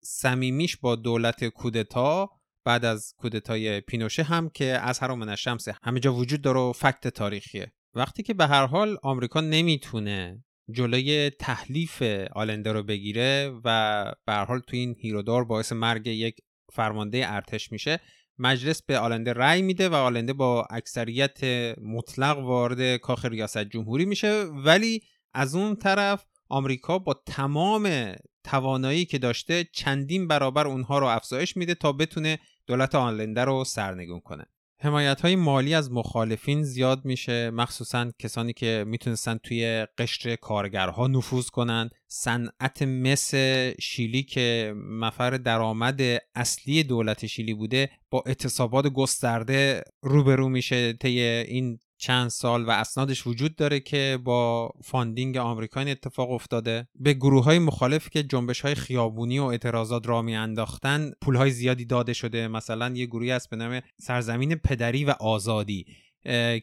صمیمیش با دولت کودتا بعد از کودتای پینوشه هم که از هر شمس همه جا وجود داره و فکت تاریخیه. وقتی که به هر حال آمریکا نمی‌تونه جلوی تحلیف آلنده رو بگیره و به حال تو این هیرودار باعث مرگ یک فرمانده ارتش میشه. مجلس به آلنده رأی میده و آلنده با اکثریت مطلق وارد کاخ ریاست جمهوری میشه. ولی از اون طرف آمریکا با تمام توانایی که داشته چندین برابر اونها رو افزایش میده تا بتونه دولت آلنده رو سرنگون کنه. حمایت های مالی از مخالفین زیاد میشه مخصوصا کسانی که می‌تونستن توی قشر کارگرها نفوذ کنند صنعت مس شیلی که ممر درآمد اصلی دولت شیلی بوده با اعتصابات گسترده روبرو میشه طی این چند سال و اسنادش وجود داره که با funding آمریکا اتفاق افتاده. به گروه های مخالف که جنبش های خیابونی و اعتراضات را می انداختن پول های زیادی داده شده. مثلا یه گروهی هست به نام سرزمین پدری و آزادی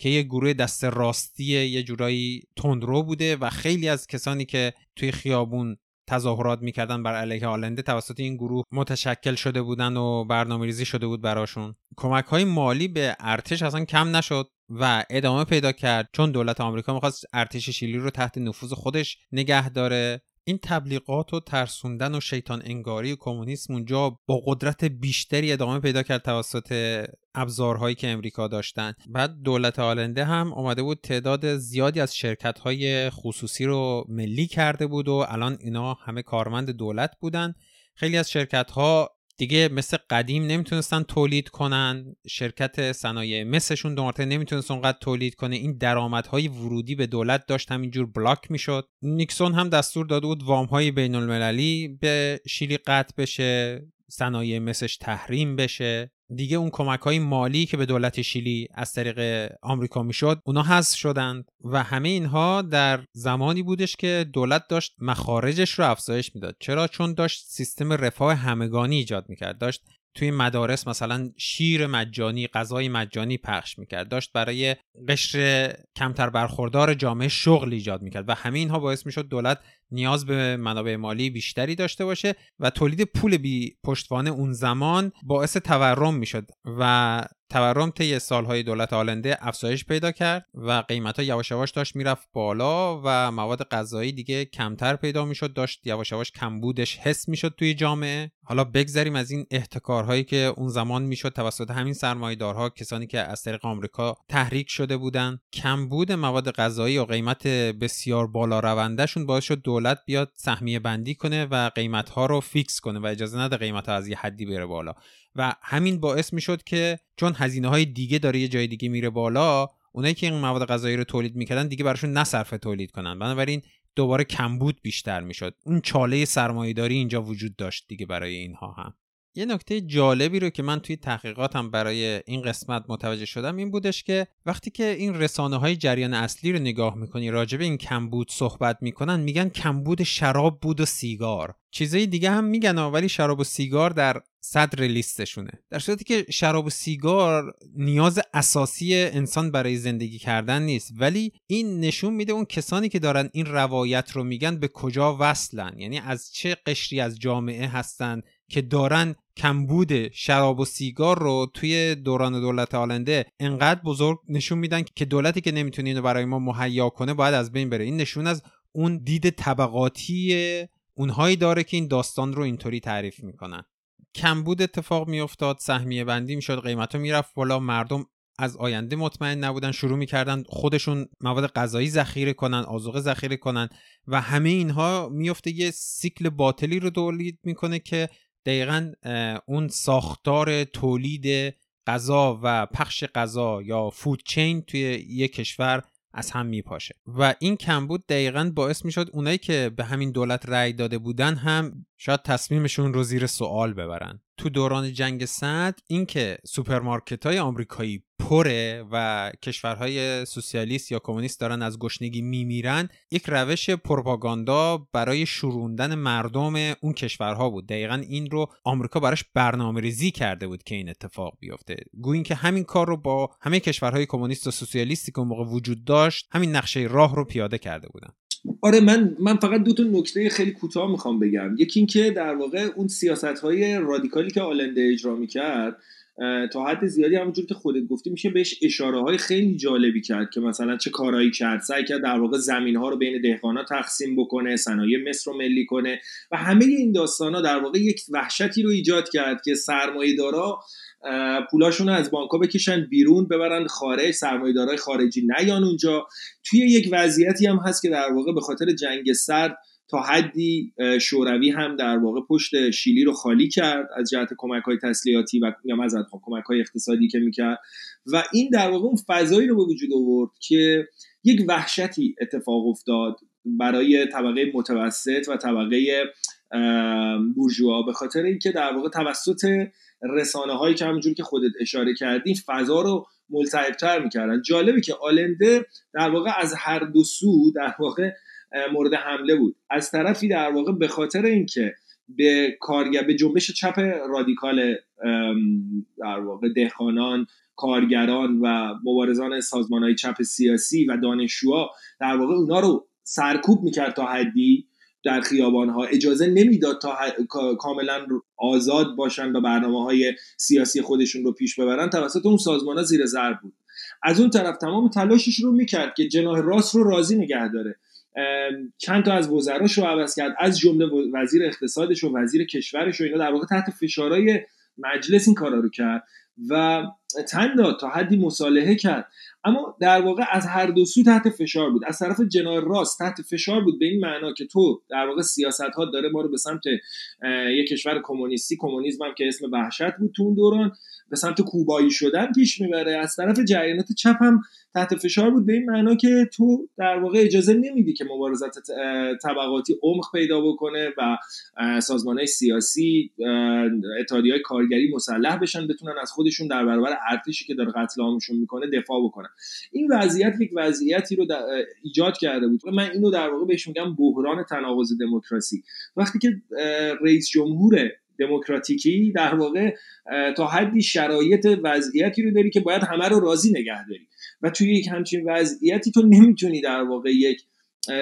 که یه گروه دست راستی یه جورایی تندرو بوده و خیلی از کسانی که توی خیابون تظاهرات می‌کردن بر علیه آلنده توسط این گروه متشکل شده بودن و برنامه ریزی شده بود براشون. کمک های مالی به ارتش اصلا کم نشد و ادامه پیدا کرد چون دولت آمریکا می‌خواست ارتش شیلی رو تحت نفوذ خودش نگه داره. این تبلیغات و ترسوندن و شیطان انگاری کمونیسم اونجا با قدرت بیشتری ادامه پیدا کرد توسط ابزارهایی که امریکا داشتن. بعد دولت آلنده هم اومده بود تعداد زیادی از شرکت های خصوصی رو ملی کرده بود و الان اینا همه کارمند دولت بودن. خیلی از شرکت ها دیگه مثل قدیم نمی‌تونستن تولید کنن. شرکت صنایع مثلشون دو نمی‌تونست اونقدر تولید کنه. این درآمدهای ورودی به دولت داشت همینجور بلاک می‌شد. نیکسون هم دستور داده بود وامهای بین المللی به شیلی قطع بشه صنایع مثلش تحریم بشه. دیگه اون کمک های مالی که به دولت شیلی از طریق آمریکا می‌شد اونا حذف شدند و همه اینها در زمانی بودش که دولت داشت مخارجش رو افزایش می‌داد. چرا؟ چون داشت سیستم رفاه همگانی ایجاد می‌کرد. داشت توی مدارس مثلا شیر مجانی غذای مجانی پخش می‌کرد. داشت برای قشر کمتر برخوردار جامعه شغل ایجاد می‌کرد و همه اینها باعث می‌شد دولت نیاز به منابع مالی بیشتری داشته باشه و تولید پول بی پشتوانه اون زمان باعث تورم می‌شد و تورم طی سالهای دولت آلنده افزایش پیدا کرد و قیمت ها یواش یواش داشت می‌رفت بالا و مواد غذایی دیگه کمتر پیدا می‌شد داشت یواش یواش کمبودش حس می‌شد توی جامعه. حالا بگذریم از این احتکارهایی که اون زمان می‌شد. توسط همین سرمایه‌دارها کسانی که از طریق آمریکا تحریک شده بودن کمبود مواد غذایی و قیمت بسیار بالا روندهشون باعث شد دولت بیاد سهمیه بندی کنه و قیمت ها رو فیکس کنه و اجازه نده قیمت ها از یه حدی بره بالا. و همین باعث می‌شد که چون هزینه های دیگه داره یه جای دیگه میره بالا اونایی که این مواد غذایی رو تولید می‌کردن دیگه براشون نصرف تولید کنن. بنابراین دوباره کمبود بیشتر می‌شد. اون چاله سرمایهداری اینجا وجود داشت دیگه برای اینها هم. یه نکته جالبی رو که من توی تحقیقاتم برای این قسمت متوجه شدم این بودش که وقتی که این رسانه های جریان اصلی رو نگاه می‌کنی راجع به این کمبود صحبت می‌کنن میگن کمبود شراب بود و سیگار. چیزای دیگه هم میگن ولی شراب و سیگار در صدر لیستشونه. در صورتی که شراب و سیگار نیاز اساسی انسان برای زندگی کردن نیست ولی این نشون میده اون کسانی که دارن این روایت رو میگن به کجا وصلن. یعنی از چه قشری از جامعه هستن که دارن کمبود شراب و سیگار رو توی دوران دولت آلنده انقدر بزرگ نشون میدن که دولتی که نمی‌تونه اینو برای ما مهیا کنه باید از بین بره. این نشون از اون دید طبقاتی اونهایی داره که این داستان رو اینطوری تعریف می‌کنن. کمبود اتفاق میافتاد سهمیه بندی می‌شد قیمت ها می‌رفت بالا مردم از آینده مطمئن نبودن شروع می‌کردن خودشون مواد غذایی ذخیره کنن آذوقه ذخیره کنن و همه اینها میفته یه سیکل باطلی رو تولید می‌کنه که دقیقا اون ساختار تولید غذا و پخش غذا یا food chain توی یک کشور از هم میپاشه. و این کمبود دقیقا باعث می‌شد اونایی که به همین دولت رأی داده بودن هم شاید تصمیمشون رو زیر سوال ببرن. تو دوران جنگ سرد اینکه سوپرمارکت های آمریکایی پره و کشورهای سوسیالیست یا کمونیست دارن از گشنگی میمیرن یک روش پروپاگاندا برای شوروندن مردم اون کشورها بود. دقیقا این رو آمریکا براش برنامه ریزی کرده بود که این اتفاق بیفته. گوین که همین کار رو با همه کشورهای کمونیست و سوسیالیستی که اون موقع وجود داشت همین نقشه راه رو پیاده کرده بودن. آره من من فقط دو تا نکته خیلی کوتاه می‌خوام بگم. یکی اینکه در واقع اون سیاست های رادیکالی که آلنده اجرا می‌کرد تا حد زیادی همونجور که خودت گفتی میشه بهش اشاره های خیلی جالبی کرد که مثلا چه کارایی کرد. سعی کرد در واقع زمین ها رو بین دهقانا تقسیم بکنه صنایع مصر رو ملی کنه و همه این داستان ها در واقع یک وحشتی رو ایجاد کرد که سرمایه دارا پولاشون از بانکها بکشن بیرون ببرن خارج سرمایه‌دارای خارجی نیان اونجا. توی یک وضعیتی هم هست که در واقع به خاطر جنگ سرد تا حدی شوروی هم در واقع پشت شیلی رو خالی کرد از جهت کمک های تسلیحاتی و یا مزد کمک های اقتصادی که می‌کرد. و این در واقع اون فضایی رو به وجود آورد که یک وحشتی اتفاق افتاد برای طبقه متوسط و طبقه بورژوا. به خاطر اینکه در واقع توسط رسانه هایی که همونجور که خودت اشاره کردی فضا رو ملتهبتر می‌کردن. جالبه که آلنده در واقع از هر دو سو در واقع مورد حمله بود. از طرفی در واقع به خاطر اینکه به کارگر به جنبش چپ رادیکال در واقع دهخانان کارگران و مبارزان سازمان های چپ سیاسی و دانشجوها در واقع اونا رو سرکوب می‌کرد تا حدی. در خیابان ها اجازه نمی‌داد تا کاملا آزاد باشن و برنامه های سیاسی خودشون رو پیش ببرن توسط اون سازمان ها زیر ضرب بود. از اون طرف تمام تلاشش رو می‌کرد که جناح راست رو راضی نگه داره. چند تا از وزراش رو عوض کرد. از جمله وزیر اقتصادش و وزیر کشورش و اینا در واقع تحت فشارهای مجلس این کارا رو کرد و تن تا حدی مصالحه کرد. اما در واقع از هر دو سو تحت فشار بود. از طرف جناه راست تحت فشار بود به این معنا که تو در واقع سیاست ها داره ما رو به سمت یک کشور کمونیستی کمونیسم هم که اسم وحشت بود تو اون دوران به سمت کوبایی شدن پیش می‌بره. از طرف جریانات چپ هم تحت فشار بود به این معنا که تو در واقع اجازه نمیدی که مبارزات طبقاتی عمق پیدا بکنه و سازمان سیاسی اتحادی های کارگری مسلح بشن بتونن از خودشون در برابر ارتشی که داره قتل عامشون می‌کنه دفاع بکنن. این وضعیت یک وضعیتی رو ایجاد کرده بود. من اینو در واقع بهش میگم بحران تناقض دموکراسی. وقتی که رئیس جمهور دموکراتیکی در واقع تا حدی شرایط وضعیتی رو داری که باید همه رو راضی نگه داری. و توی یک همچین وضعیتی تو نمی‌تونی در واقع یک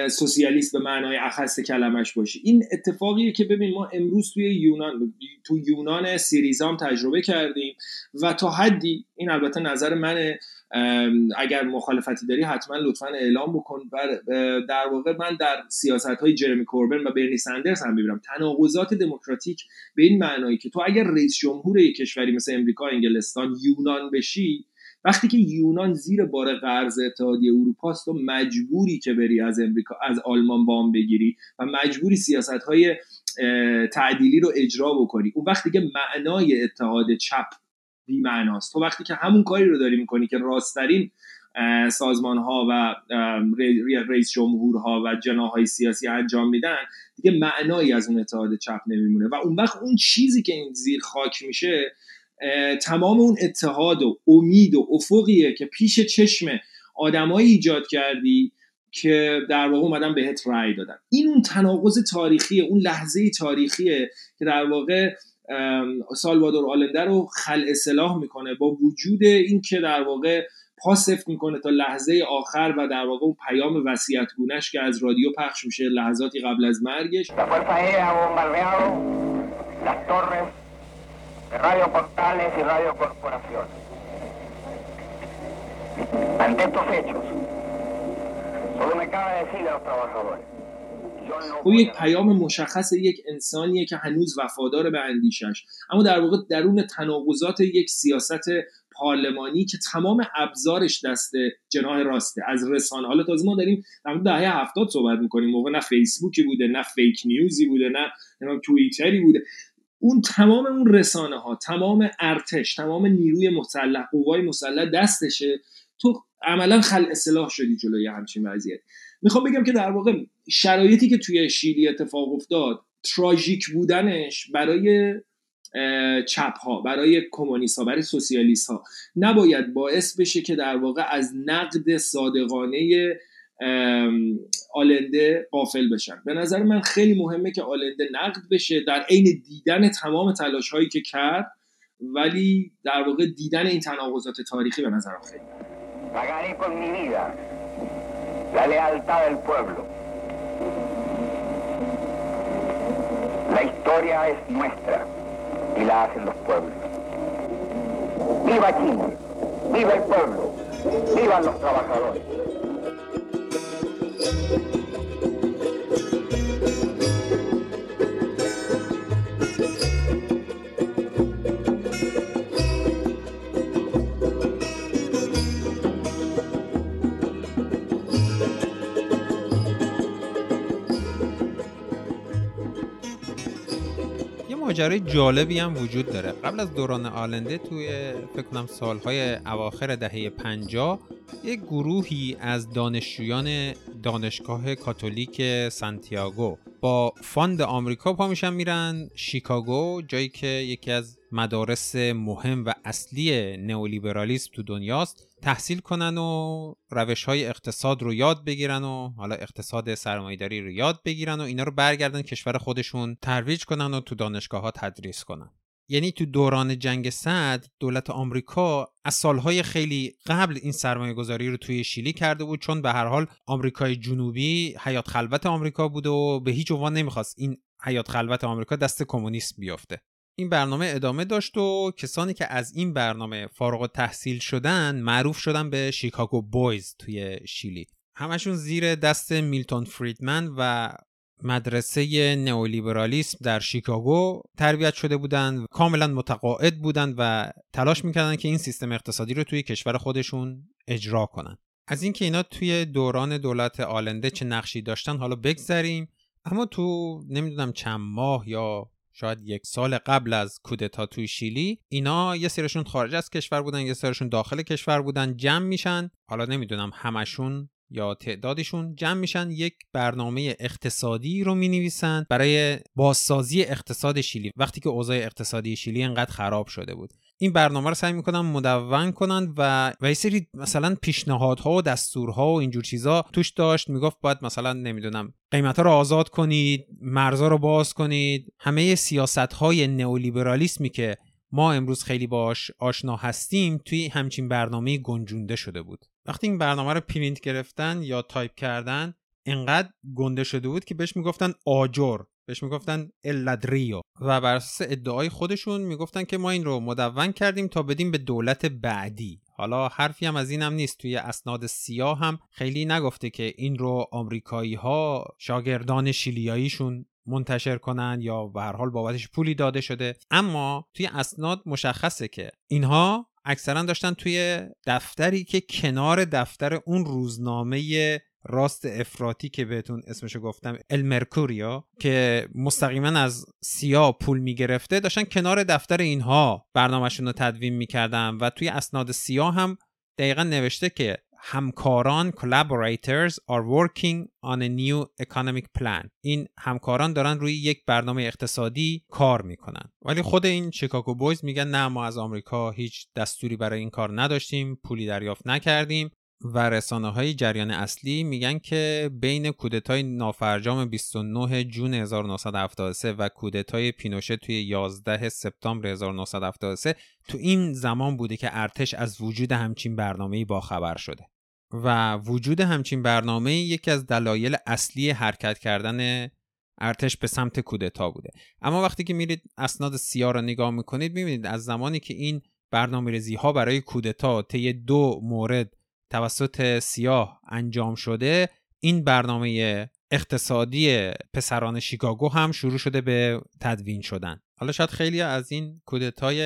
سوسیالیست به معنای اخص کلمش باشی. این اتفاقیه که ببین ما امروز توی یونان تو یونان سیریزام تجربه کردیم و تا حدی این البته نظر منه اگر مخالفتی داری حتما لطفا اعلام بکن. در واقع من در سیاست های جرمی کوربن و برنی سندرز هم ببینم تناقضات دموکراتیک به این معنایی که تو اگر رئیس جمهور یک کشوری مثل امریکا انگلستان یونان بشی وقتی که یونان زیر بار قرض اتحادیه اروپا است تو مجبوری که بری از امریکا از آلمان وام بگیری و مجبوری سیاست های تعدیلی رو اجرا بکنی اون وقتی که معنای اتحاد چپ بی معناست تو وقتی که همون کاری رو داری می‌کنی که راستترین سازمان ها و رئیس جمهورها و جناهای سیاسی انجام میدن دیگه معنایی از اون اتحاد چپ نمیمونه. و اون وقت اون چیزی که این زیر خاک میشه تمام اون اتحاد و امید و افقیه که پیش چشم آدمایی ایجاد کردی که در واقع اومدن بهت رأی دادن. این اون تناقض تاریخیه اون لحظه تاریخیه که در واقع سالوادور آلنده رو خل اصلاح می‌کنه با وجود اینکه در واقع پاسفت می‌کنه تا لحظه آخر و در واقع اون پیام وصیت گونش که از رادیو پخش میشه لحظاتی قبل از مرگش. Ante estos hechos, solo me cabe decir a los trabajadores او یک پیام مشخص یک انسانیه که هنوز وفادار به اندیشش اما در واقع درون تناقضات یک سیاست پارلمانی که تمام ابزارش دست جناح راسته از رسانه. حالا تازه ما داریم در دهه هفتاد صحبت می‌کنیم. موقع نه فیسبوکی بوده نه فیک نیوزی بوده نه توییتری بوده. اون تمام اون رسانه ها تمام ارتش تمام نیروی مسلح قوای مسلح دستشه. تو عملا خل اصلاح شدی جلوی همچین وضعیت. می‌خوام بگم که در واقع شرایطی که توی شیلی اتفاق افتاد تراژیک بودنش برای چپ ها برای کمونیست ها برای سوسیالیست ها نباید باعث بشه که در واقع از نقد صادقانه آلنده قافل بشن به نظر من خیلی مهمه که آلنده نقد بشه در عین دیدن تمام تلاش هایی که کرد ولی در واقع دیدن این تناقضات تاریخی به نظرم خیلی la historia es nuestra y la hacen los pueblos. ¡Viva Chile! ¡Viva el pueblo! ¡Vivan los trabajadores! ماجرای جالبی هم وجود داره. قبل از دوران آلنده توی فکر کنم سالهای اواخر دهه 50 یک گروهی از دانشجویان دانشگاه کاتولیک سانتیاگو. با fund آمریکا پا میشن میرن شیکاگو جایی که یکی از مدارس مهم و اصلی نئولیبرالیسم تو دنیاست. تحصیل کنن و روش های اقتصاد رو یاد بگیرن و حالا اقتصاد سرمایداری رو یاد بگیرن و اینا رو برگردن کشور خودشون ترویج کنن و تو دانشگاه ها تدریس کنن. یعنی تو دوران جنگ سرد دولت آمریکا از سالهای خیلی قبل این سرمایه گذاری رو توی شیلی کرده بود چون به هر حال آمریکای جنوبی حیات خلوت آمریکا بوده و به هیچ عنوان نمی‌خواست این حیات خلوت آمریکا دست کمونیست بیفته این برنامه ادامه داشت و کسانی که از این برنامه فارغ تحصیل شدن معروف شدن به شیکاگو بویز توی شیلی. همشون زیر دست میلتون فریدمن و مدرسه نئولیبرالیسم در شیکاگو تربیت شده بودند کاملا متقاعد بودند و تلاش می‌کردن که این سیستم اقتصادی رو توی کشور خودشون اجرا کنن از اینکه اینا توی دوران دولت آلنده چه نقشی داشتن حالا بگذریم. اما تو نمی‌دونم چند ماه یا شاید یک سال قبل از کودتا توی شیلی اینا یه سرشون خارج از کشور بودن یه سرشون داخل کشور بودن جمع میشن. حالا نمی‌دونم همشون یا تعدادشون جمع میشن یک برنامه اقتصادی رو می نویسن برای بازسازی اقتصاد شیلی. وقتی که اوضاع اقتصادی شیلی انقدر خراب شده بود. این برنامه رو سعی می‌کنن مدون کنن و و یه سری مثلا پیشنهادها و دستورها و اینجور چیزا توش داشت. می‌گفت باید مثلا نمی‌دونم قیمت ها رو آزاد کنید مرزا رو باز کنید. همه سیاست های نئولیبرالیسمی که ما امروز خیلی باش آشنا هستیم توی همچین برنامه گنجونده شده بود. وقتی این برنامه رو پرینت گرفتن یا تایپ کردن انقدر گنده شده بود که بهش می‌گفتن آجر بهش می‌گفتن El Ladrillo و بر اساس ادعای خودشون می‌گفتن که ما این رو مدون کردیم تا بدیم به دولت بعدی. حالا حرفی هم از اینم نیست توی اسناد سیا هم خیلی نگفته که این رو آمریکایی ها شاگردان شیلیاییشون منتشر کنن یا به هر حال بابتش پولی داده شده. اما توی اسناد مشخصه که اینها اکثرا داشتن توی دفتری که کنار دفتر اون روزنامه راست افراطی که بهتون اسمشو گفتم المرکوریا که مستقیما از سیا پول می‌گرفته داشتن کنار دفتر اینها برنامهشون رو تدوین می‌کردن و توی اسناد سیا هم دقیقا نوشته که همکاران collaborators are working on a new economic plan. این همکاران دارن روی یک برنامه اقتصادی کار می‌کنن. ولی خود این شیکاگو بویز میگن نه ما از آمریکا هیچ دستوری برای این کار نداشتیم پولی دریافت نکردیم و رسانه های جریان اصلی میگن که بین کودتای نافرجام 29 جون 1973 و کودتای پینوشه توی 11 سپتامبر 1973 تو این زمان بوده که ارتش از وجود همچین برنامه‌ای باخبر شده. و وجود همچین برنامه یکی از دلایل اصلی حرکت کردن ارتش به سمت کودتا بوده. اما وقتی که میرید اسناد سیاه را نگاه می‌کنید می‌بینید از زمانی که این برنامه ریزی ها برای کودتا طی دو مورد توسط سیاه انجام شده این برنامه اقتصادی پسران شیکاگو هم شروع شده به تدوین شدن. حالا شاید خیلی از این کودتای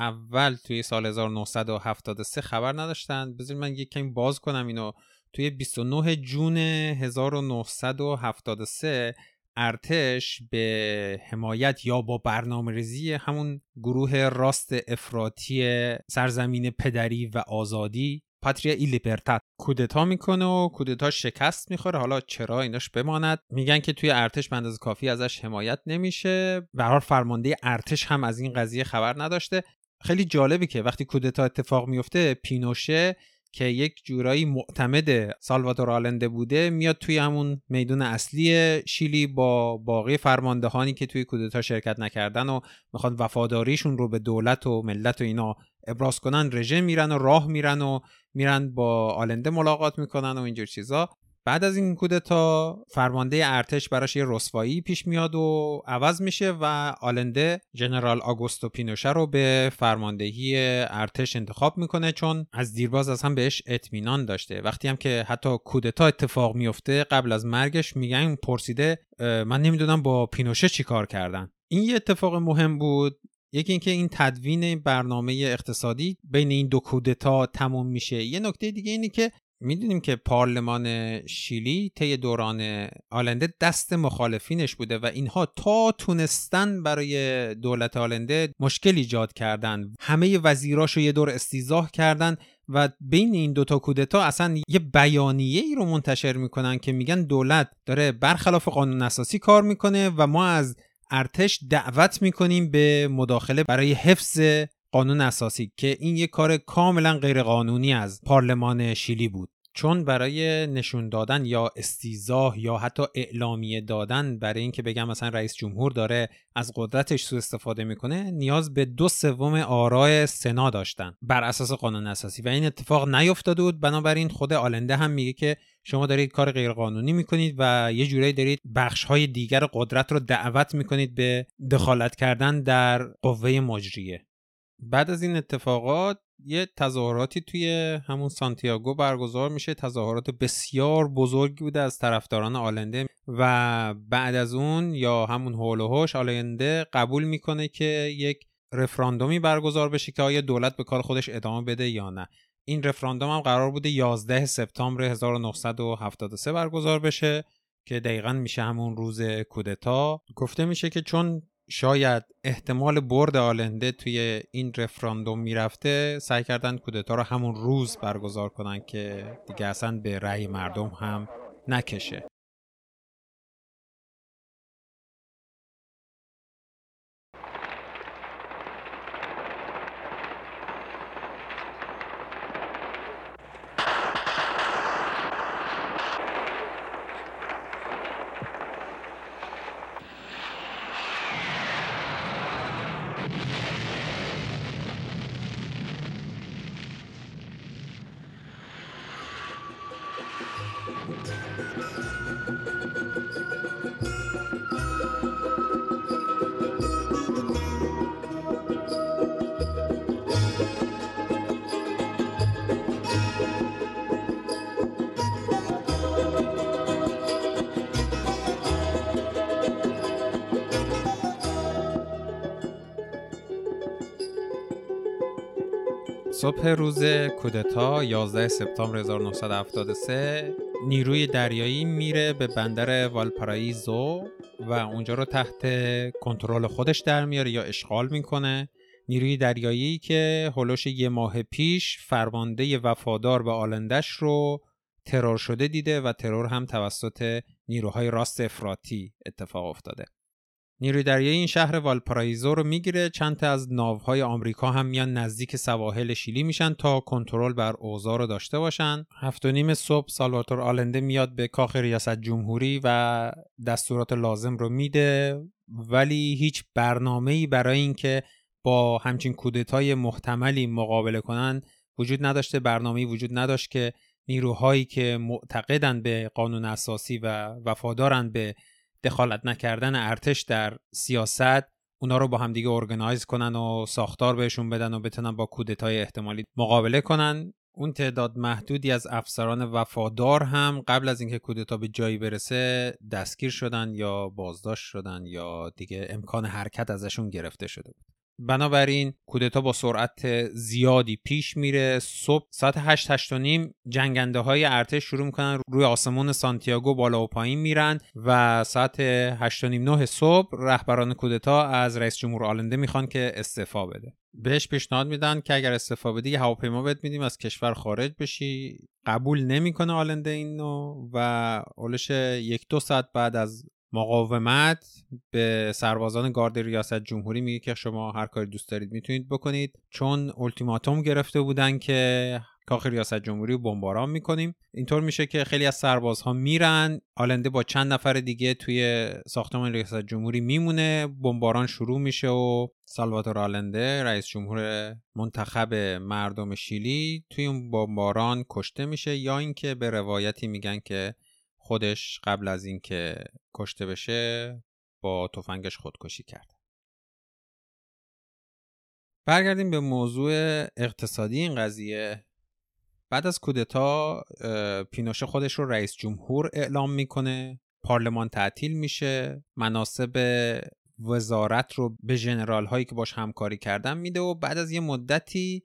اول توی سال 1973 خبر نداشتن بذارید من یک کمی باز کنم اینو. توی 29 جون 1973 ارتش به حمایت یا با برنامه ریزی همون گروه راست افراطی سرزمین پدری و آزادی پاتریا ای لیبرتات کودتا می‌کنه و کودتا شکست می‌خوره. حالا چرا ایناش بماند؟ میگن که توی ارتش به اندازه کافی ازش حمایت نمیشه. به فرمانده ارتش هم از این قضیه خبر نداشته. خیلی جالبی که وقتی کودتا اتفاق میفته پینوشه که یک جورایی معتمد سالوادور آلنده بوده میاد توی همون میدون اصلی شیلی با باقی فرماندهانی که توی کودتا شرکت نکردن و می‌خوان وفاداریشون رو به دولت و ملت و اینا ابراز کنن رژه میرن و راه میرن و میرن با آلنده ملاقات می‌کنن و اینجور چیزا. بعد از این کودتا فرمانده ارتش براش یه رسوایی پیش میاد و عوض میشه و آلنده جنرال آگوستو پینوشه رو به فرماندهی ارتش انتخاب می‌کنه چون از دیرباز از هم بهش اطمینان داشته. وقتی هم که حتی کودتا اتفاق میفته قبل از مرگش میگن پرسیده من نمی‌دونم با پینوشه چیکار کردن. این یه اتفاق مهم بود. یکی اینکه این تدوین برنامه اقتصادی بین این دو کودتا تموم میشه. یه نکته دیگه اینه که می‌دونیم که پارلمان شیلی طی دوران آلنده دست مخالفینش بوده و اینها تا تونستن برای دولت آلنده مشکل ایجاد کردن. همه وزیراش رو یه دور استیزاه کردن و بین این دوتا کودتا اصلا یه بیانیه ای رو منتشر می‌کنن که میگن دولت داره برخلاف قانون اساسی کار می‌کنه و ما از ارتش دعوت می‌کنیم به مداخله برای حفظ قانون اساسی که این یک کار کاملا غیرقانونی از پارلمان شیلی بود. چون برای نشون دادن یا استیزاه یا حتی اعلامیه دادن برای اینکه بگم مثلا رئیس جمهور داره از قدرتش سوء استفاده می‌کنه نیاز به دو سوم آرای سنا داشتن بر اساس قانون اساسی و این اتفاق نیفتاده بود. بنابراین خود آلنده هم میگه که شما دارید کار غیرقانونی می‌کنید و یه جورایی دارید بخش های دیگر قدرت رو دعوت می‌کنید به دخالت کردن در قوه مجریه. بعد از این اتفاقات یه تظاهراتی توی همون سانتیاگو برگزار میشه. تظاهرات بسیار بزرگی بوده از طرفداران آلنده و بعد از اون یا همون هول و هوش آلنده قبول می‌کنه که یک رفراندومی برگزار بشه که آیا دولت به کار خودش ادامه بده یا نه. این رفراندوم هم قرار بوده 11 سپتامبر 1973 برگزار بشه که دقیقا میشه همون روز کودتا. گفته میشه که چون شاید احتمال برد آلنده توی این رفراندوم می‌رفته سعی کردن کودتا رو همون روز برگزار کنن که دیگه اصلا به رأی مردم هم نکشه. صبح روز کودتا 11 سپتامبر 1973 نیروی دریایی میره به بندر والپارائیزو و اونجا رو تحت کنترل خودش در میاره یا اشغال می‌کنه. نیروی دریایی که هلوش یه ماه پیش فرمانده وفادار به آلندش رو ترور شده دیده و ترور هم توسط نیروهای راست افراطی اتفاق افتاده. نیروی دریایی این شهر والپارائیزو رو می‌گیره. چند تا از ناوهای آمریکا هم میان نزدیک سواحل شیلی میشن تا کنترل بر اوضاع رو داشته باشن. هفت و نیم صبح سالواتور آلنده میاد به کاخ ریاست جمهوری و دستورات لازم رو میده. ولی هیچ برنامه‌ای برای اینکه با همچین کودتای محتملی مقابله کنن وجود نداشته. برنامه‌ای وجود نداشت که نیروهایی که معتقدند به قانون اساسی و وفادارند به دخالت نکردن ارتش در سیاست اونا رو با همدیگه ارگنایز کنن و ساختار بهشون بدن و بتونن با کودتای احتمالی مقابله کنن. اون تعداد محدودی از افسران وفادار هم قبل از اینکه کودتا به جایی برسه دستگیر شدن یا بازداشت شدن یا دیگه امکان حرکت ازشون گرفته شده بود. بنابراین کودتا با سرعت زیادی پیش میره. صبح ساعت 8 8 نیم جنگنده های ارتش شروع می‌کنن روی آسمون سانتیاگو بالا و پایین میرن و ساعت 8 نیم 9 صبح رهبران کودتا از رئیس جمهور آلنده می‌خوان که استعفا بده. بهش پیشنهاد میدن که اگر استعفا بدی هواپیما بهت میدیم از کشور خارج بشی. قبول نمی‌کنه آلنده اینو و اولش یک دو ساعت بعد از مقاومت به سربازان گارد ریاست جمهوری میگه که شما هر کاری دوست دارید می‌تونید بکنید. چون التیماتوم گرفته بودن که کاخ ریاست جمهوری رو بمباران می‌کنیم. اینطور میشه که خیلی از سربازها میرن. آلنده با چند نفر دیگه توی ساختمان ریاست جمهوری میمونه. بمباران شروع میشه و سالواتور آلنده رئیس جمهور منتخب مردم شیلی توی اون بمباران کشته میشه. یا اینکه به روایتی میگن که خودش قبل از اینکه کشته بشه با تفنگش خودکشی کرد. برگردیم به موضوع اقتصادی این قضیه. بعد از کودتا پینوشه خودش رو رئیس جمهور اعلام می‌کنه. پارلمان تعطیل میشه. مناسب وزارت رو به جنرال هایی که باش همکاری کردن میده و بعد از یه مدتی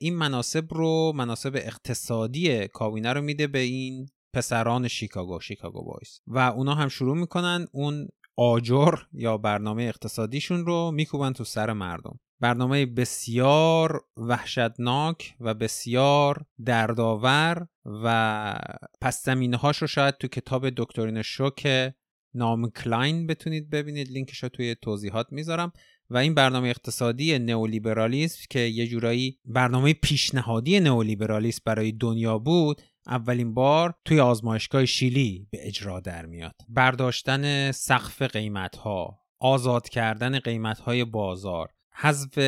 این مناسب رو مناسب اقتصادی کابینه رو میده به این پسران شیکاگو شیکاگو بایز و اونا هم شروع می‌کنن اون آجر یا برنامه اقتصادیشون رو میکوبن تو سر مردم. برنامه بسیار وحشتناک و بسیار دردآور و پس زمینه هاش رو شاید تو کتاب دکترین شوک نائومی کلاین بتونید ببینید. لینکش رو توی توضیحات می‌ذارم. و این برنامه اقتصادی نئولیبرالیسم که یه جورایی برنامه پیشنهادی نئولیبرالیسم برای دنیا بود اولین بار توی آزمایشگاه شیلی به اجرا در میاد. برداشتن سقف قیمت ها آزاد کردن قیمت های بازار حذف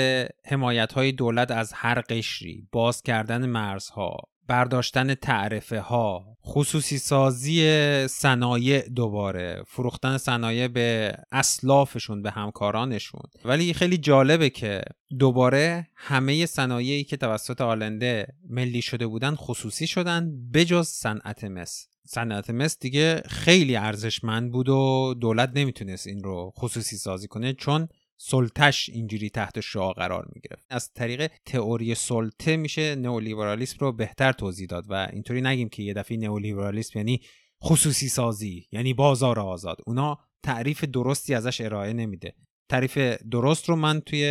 حمایت های دولت از هر قشری باز کردن مرزها برداشتن تعرفه ها خصوصی سازی صنایع دوباره. فروختن صنایع به اسلافشون به همکارانشون. ولی خیلی جالبه که دوباره همه صنایعی که توسط آلنده ملی شده بودن خصوصی شدن بجز صنعت مس. صنعت مس دیگه خیلی ارزشمند بود و دولت نمی‌تونست این رو خصوصی سازی کنه چون سلطش اینجوری تحت شعا قرار می‌گیره از طریق تئوری سلطه میشه نئولیبرالیسم رو بهتر توضیح داد و اینطوری نگیم که یه دفعه نئولیبرالیسم یعنی خصوصی سازی یعنی بازار آزاد. اونا تعریف درستی ازش ارائه نمیده. تعریف درست رو من توی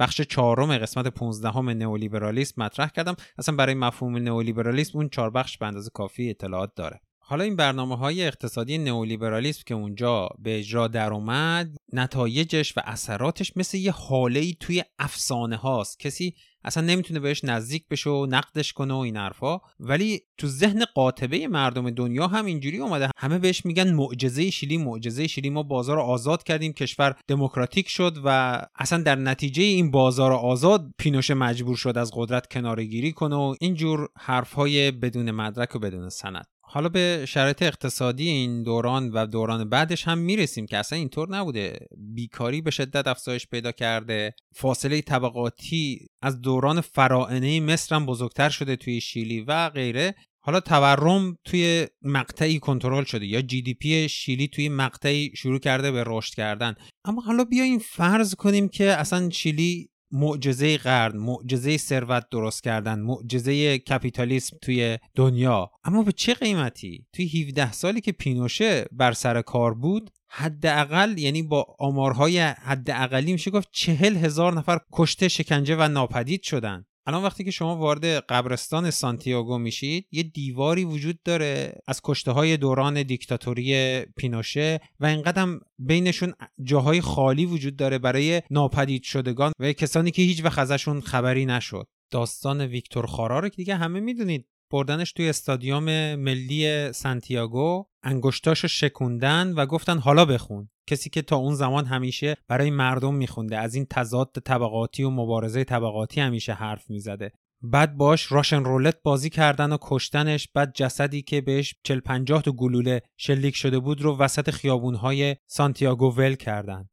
بخش چهارم قسمت 15 همه نئولیبرالیسم مطرح کردم. اصلا برای مفهوم نئولیبرالیسم اون چهار بخش به اندازه کافی اطلاعات داره. حالا این برنامه های اقتصادی نئولیبرالیسم که اونجا به اجرا در اومد نتایجش و اثراتش مثل یه حاله ای توی افسانه هاست. کسی اصلا نمی‌تونه بهش نزدیک بشه و نقدش کنه و این حرفا. ولی تو ذهن قاطبه مردم دنیا هم اینجوری اومده. همه بهش میگن معجزه شیلی معجزه شیلی. ما بازار آزاد کردیم کشور دموکراتیک شد و اصلا در نتیجه این بازار آزاد پینوشه مجبور شد از قدرت کنارگیری کنه و اینجور حرفهای بدون مدرک و بدون سند. حالا به شرایط اقتصادی این دوران و دوران بعدش هم می‌رسیم که اصلا اینطور نبوده. بیکاری به شدت افزایش پیدا کرده. فاصله طبقاتی از دوران فراعنه مصر هم بزرگتر شده توی شیلی و غیره. حالا تورم توی مقطعی کنترل شده یا جی دی پی شیلی توی مقطعی شروع کرده به رشد کردن. اما حالا بیایم فرض کنیم که اصلا شیلی معجزه قرن معجزه ثروت درست کردن معجزه کپیتالیسم توی دنیا. اما به چه قیمتی؟ توی 17 سالی که پینوشه بر سر کار بود حداقل یعنی با آمارهای حداقلی میشه گفت چهل هزار نفر کشته شکنجه و ناپدید شدن. الان وقتی که شما وارد قبرستان سانتیاگو میشید یه دیواری وجود داره از کشته های دوران دیکتاتوری پینوشه و اینقدر بینشون جاهای خالی وجود داره برای ناپدید شدگان و کسانی که هیچ وقت ازشون خبری نشد. داستان ویکتور خارا رو که دیگه همه می‌دونید. بردنش توی استادیوم ملی سانتیاگو انگشتاشو شکوندن و گفتن حالا بخون. کسی که تا اون زمان همیشه برای مردم میخونده از این تضاد طبقاتی و مبارزه طبقاتی همیشه حرف می‌زده. بعد باش راشن رولت بازی کردن و کشتنش بعد جسدی که بهش 40 50 تا گلوله شلیک شده بود رو وسط خیابونهای سانتیاگو ول کردن.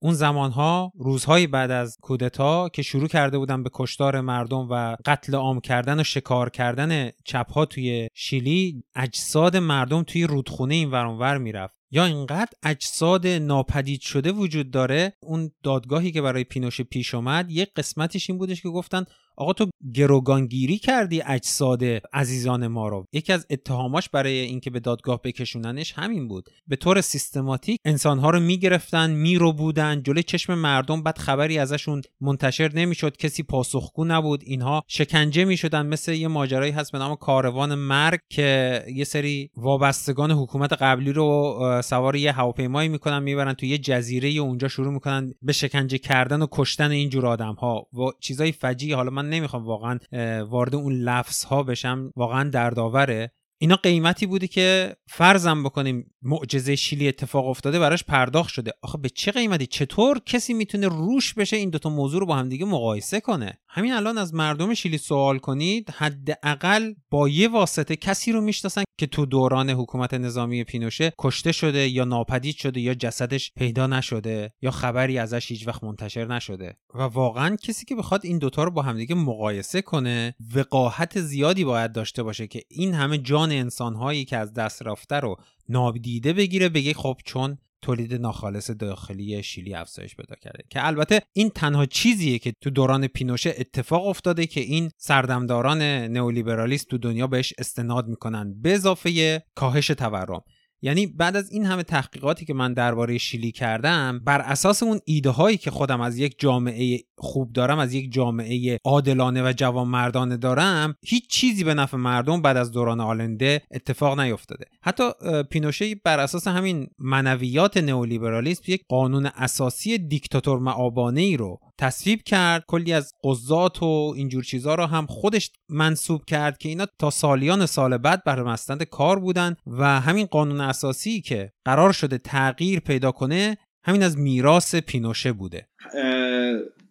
اون زمانها روزهایی بعد از کودتا که شروع کرده بودن به کشتار مردم و قتل عام کردن و شکار کردن چپها توی شیلی اجساد مردم توی رودخونه این ورانور می‌رفت. یا اینقدر اجساد ناپدید شده وجود داره اون دادگاهی که برای پینوشه پیش اومد یه قسمتش این بودش که گفتن آقا تو گروگانگیری کردی اجساد عزیزان ما رو. یکی از اتهاماش برای اینکه به دادگاه بکشوننش همین بود. به طور سیستماتیک انسانها رو می‌گرفتن میرو بودن جلوی چشم مردم بعد خبری ازشون منتشر نمی‌شد کسی پاسخگو نبود اینها شکنجه می‌شدن مثل یه ماجرایی هست به نام کاروان مرگ که یه سری وابستگان حکومت قبلی رو سوار یه هواپیمایی می‌کنن می‌برن تو یه جزیره اونجا شروع می‌کنن به شکنجه کردن و کشتن اینجور آدم ها و چیزای فجی حالا من نمی‌خوام واقعا وارد اون لفظ ها بشم واقعا دردآوره. اینا قیمتی بوده که فرضم بکنیم معجزه شیلی اتفاق افتاده براش پرداخت شده. آخه به چه قیمتی؟ چطور کسی می‌تونه روش بشه این دوتا موضوع رو با هم دیگه مقایسه کنه؟ همین الان از مردم شیلی سوال کنید حداقل با یه واسطه کسی رو می‌شناسن که تو دوران حکومت نظامی پینوشه کشته شده یا ناپدید شده یا جسدش پیدا نشده یا خبری ازش هیچ وقت منتشر نشده. و واقعا کسی که بخواد این دوتا رو با همدیگه مقایسه کنه وقاحت زیادی باید داشته باشه که این همه جان انسانهایی که از دست رفته رو نابدیده بگیره بگه خب چون تولید ناخالص داخلی شیلی افزایش پیدا کرده. که البته این تنها چیزیه که تو دوران پینوشه اتفاق افتاده که این سردمداران نئولیبرالیست تو دنیا بهش استناد می‌کنن به اضافه کاهش تورم. یعنی بعد از این همه تحقیقاتی که من درباره شیلی کردم بر اساس اون ایده هایی که خودم از یک جامعه خوب دارم از یک جامعه عادلانه و جوانمردانه دارم هیچ چیزی به نفع مردم بعد از دوران آلنده اتفاق نیفتاده. حتی پینوشه بر اساس همین منویات نئولیبرالیسم یک قانون اساسی دیکتاتور معابانه ای رو تصویب کرد کلی از قضات و اینجور چیزها رو هم خودش منصوب کرد که اینا تا سالیان سال بعد بر مستند کار بودن و همین قانون اساسی که قرار شده تغییر پیدا کنه همین از میراث پینوشه بوده.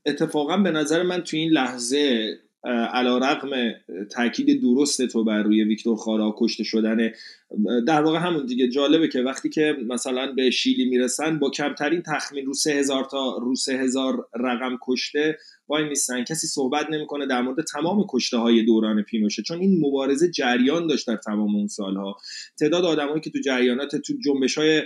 اتفاقا به نظر من تو این لحظه علا رقم تاکید درست تو بر روی ویکتور خارا کشته شدن. در واقع همون دیگه جالبه که وقتی که مثلا به شیلی می‌رسن با کمترین تخمین رو سه هزار تا رو سه هزار رقم کشته وای نیستن کسی صحبت نمی‌کنه در مورد تمام کشته های دوران پینوشه چون این مبارزه جریان داشت در تمام اون سالها. تعداد آدمایی که تو جریانات تو جنبش های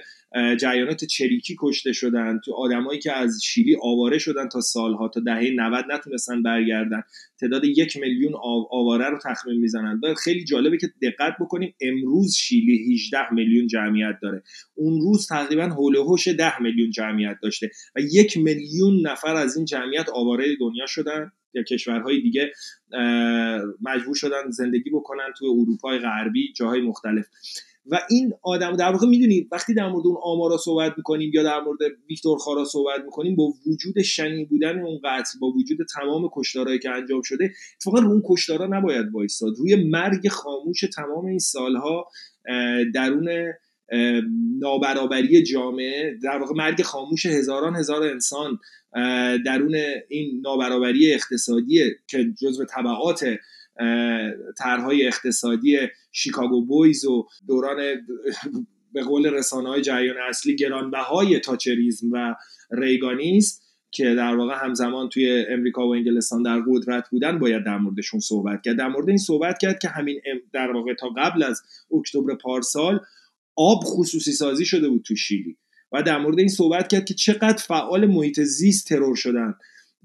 جریانات چریکی کشته شدن. تو آدمایی که از شیلی آواره شدن تا سالها تا دهه 90 نتونستن برگردن. تعداد یک میلیون آواره رو تخمین می‌زنن. خیلی جالبه که دقت بکنیم امروز شیلی 18 میلیون جمعیت داره. اون روز تقریبا حول هوش 10 میلیون جمعیت داشته. و یک میلیون نفر از این جمعیت آواره دنیا شدن. یا کشورهای دیگه مجبور شدن زندگی بکنن توی اروپای غربی جاهای مختلف. و این آدم در واقع می‌دونید وقتی در مورد اون آمارا صحبت می‌کنیم یا در مورد ویکتور خارا صحبت می‌کنیم با وجود شنی بودن اون قتل با وجود تمام کشتارهایی که انجام شده اتفاقا رو اون کشتارا نباید وایستاد. روی مرگ خاموش تمام این سالها درون نابرابری جامعه در واقع مرگ خاموش هزاران هزار انسان درون این نابرابری اقتصادی که جزو طبعات طرحهای اقتصادی شیکاگو بویز و دوران به قول رسانه های جریان اصلی گرانبهای تاچریزم و ریگانیست که در واقع همزمان توی امریکا و انگلستان در قدرت بودن باید در موردشون صحبت کرد. در مورد این صحبت کرد که همین در واقع تا قبل از اکتبر پارسال آب خصوصی سازی شده بود تو شیلی. و در مورد این صحبت کرد که چقدر فعال محیط زیست ترور شدن.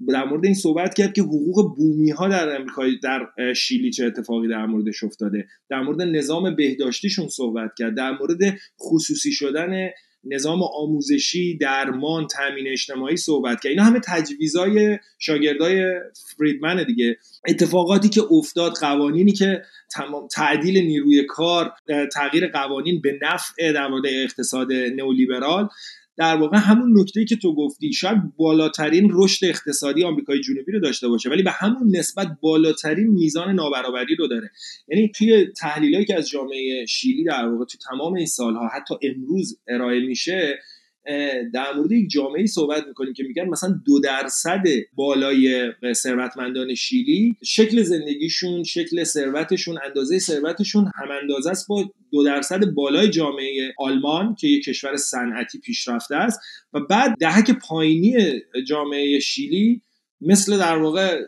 در مورد این صحبت کرد که حقوق بومی ها در امریکای در شیلی چه اتفاقی در موردش افتاده. در مورد نظام بهداشتیشون صحبت کرد. در مورد خصوصی شدن نظام آموزشی درمان تامین اجتماعی صحبت کرد. اینا همه تجویزای شاگردای فریدمن دیگه. اتفاقاتی که افتاد قوانینی که تمام تعدیل نیروی کار تغییر قوانین به نفع در مورد اقتصاد نئولیبرال در واقع همون نکته که تو گفتی شاید بالاترین رشد اقتصادی آمریکای جنوبی رو داشته باشه ولی به همون نسبت بالاترین میزان نابرابری رو داره. یعنی توی تحلیلایی که از جامعه شیلی در واقع تو تمام این سالها حتی امروز ارائه میشه در مورد یک جامعه صحبت می‌کنیم که میگن مثلا دو درصد بالای ثروتمندان شیلی شکل زندگیشون شکل ثروتشون اندازه ثروتشون هم اندازه است با دو درصد بالای جامعه آلمان که یک کشور صنعتی پیشرفته است و بعد دهک پایینی جامعه شیلی مثل در واقع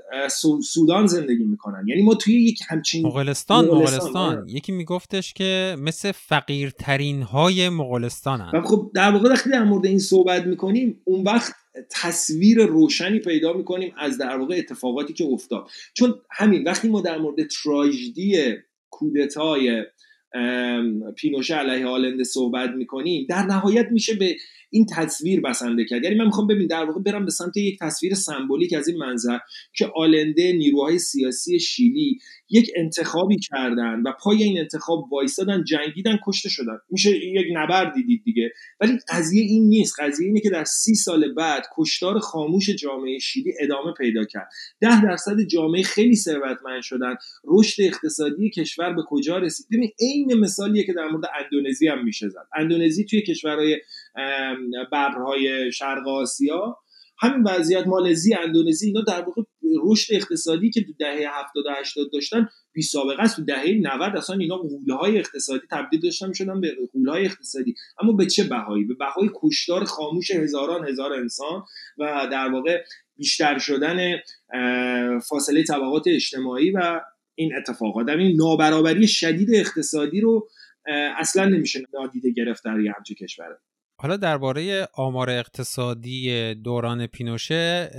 سودان زندگی می‌کنن. یعنی ما توی یک همچین مغولستان مغولستان آره. یکی میگفتش که مثل فقیرترین های مغولستان و خب در واقع وقتی در مورد این صحبت می‌کنیم اون وقت تصویر روشنی پیدا می‌کنیم از در واقع اتفاقاتی که افتاد. چون همین وقتی ما در مورد تراژدی کودتای پینوشه علیه آلنده صحبت می‌کنیم در نهایت میشه به این تصویر بسنده کرد. یعنی من می‌خوام ببین در واقع برم به سمت یک تصویر سمبولیک از این منظر که آلنده نیروهای سیاسی شیلی یک انتخابی کردن و پای این انتخاب وایستادن جنگیدن کشته شدن. میشه یک نبرد دیدید دیگه. ولی قضیه این نیست. قضیه اینه که در سی سال بعد کشتار خاموش جامعه شیلی ادامه پیدا کرد. ده درصد جامعه خیلی ثروتمند شدن. رشد اقتصادی کشور به کجا رسید؟ ببین عین مثالیه که در مورد اندونزی هم میشه زد. اندونزی توی کشورهای ببرهای شرق آسیا. همین وضعیت مالزی اندونزی اینا در واقع رشد اقتصادی که تو دهه 70 و 80 داشتن بی سابقه است. تو دهه 90 اصلا اینا های اقتصادی تبدیل داشتن شدن به های اقتصادی. اما به چه بهایی؟ به بهای کشتار خاموش هزاران هزار انسان و در واقع بیشتر شدن فاصله طبقات اجتماعی و این اتفاقات. این نابرابری شدید اقتصادی رو اصلا نمیشه نادیده گرفت در یه همچه کشوره حالا درباره آمار اقتصادی دوران پینوشه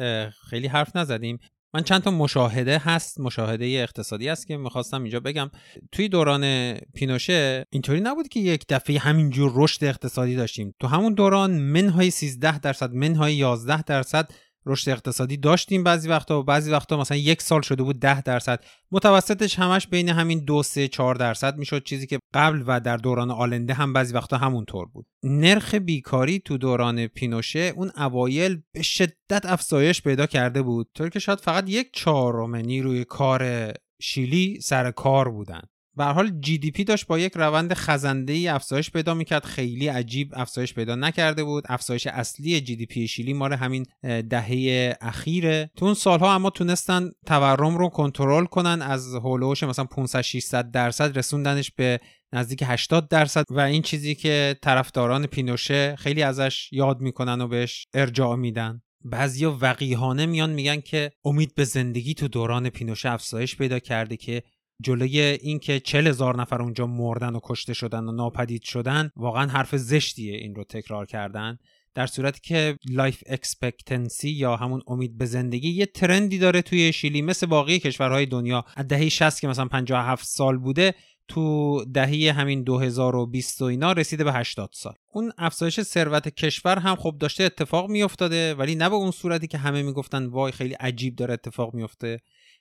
خیلی حرف نزدیم. من چند تا مشاهده هست مشاهده اقتصادی هست که می‌خواستم اینجا بگم. توی دوران پینوشه اینطوری نبود که یک دفعه همینجور رشد اقتصادی داشتیم. تو همون دوران منهای 13 درصد منهای 11 درصد رشد اقتصادی داشتیم بعضی وقتا و بعضی وقتا مثلا یک سال شده بود 10 درصد. متوسطش همش بین همین دو سه 4 درصد می‌شد چیزی که قبل و در دوران آلنده هم بعضی وقتا همونطور بود. نرخ بیکاری تو دوران پینوشه اون اوایل به شدت افزایش پیدا کرده بود. طور که شاید فقط یک چهارم نیروی کار شیلی سر کار بودن. به حال GDP داشت با یک روند خزنده ای افزایش پیدا می‌کرد. خیلی عجیب افزایش پیدا نکرده بود. افزایش اصلی GDP شیلی مال همین دهه اخیره. تو اون سالها اما تونستن تورم رو کنترل کنن. از حول و حوش مثلا 500 600 درصد رسوندنش به نزدیک 80 درصد. و این چیزی که طرفداران پینوشه خیلی ازش یاد می‌کنن و بهش ارجاع میدن. بعضیا وقیهانه میان میگن که امید به زندگی تو دوران پینوشه افزایش پیدا کرده که جلوی اینکه چل هزار نفر اونجا مردن و کشته شدن و ناپدید شدن واقعا حرف زشتیه این رو تکرار کردن. در صورتی که life expectancy یا همون امید به زندگی یه trend ی داره توی شیلی مثل باقی کشورهای دنیا. از دهه 60 که مثلا 57 سال بوده تو دهه همین 2020 و اینا رسیده به 80 سال. اون افزایش ثروت کشور هم خب داشته اتفاق میافتاده ولی نه به اون صورتی که همه می‌گفتن وای خیلی عجیب داره اتفاق میفته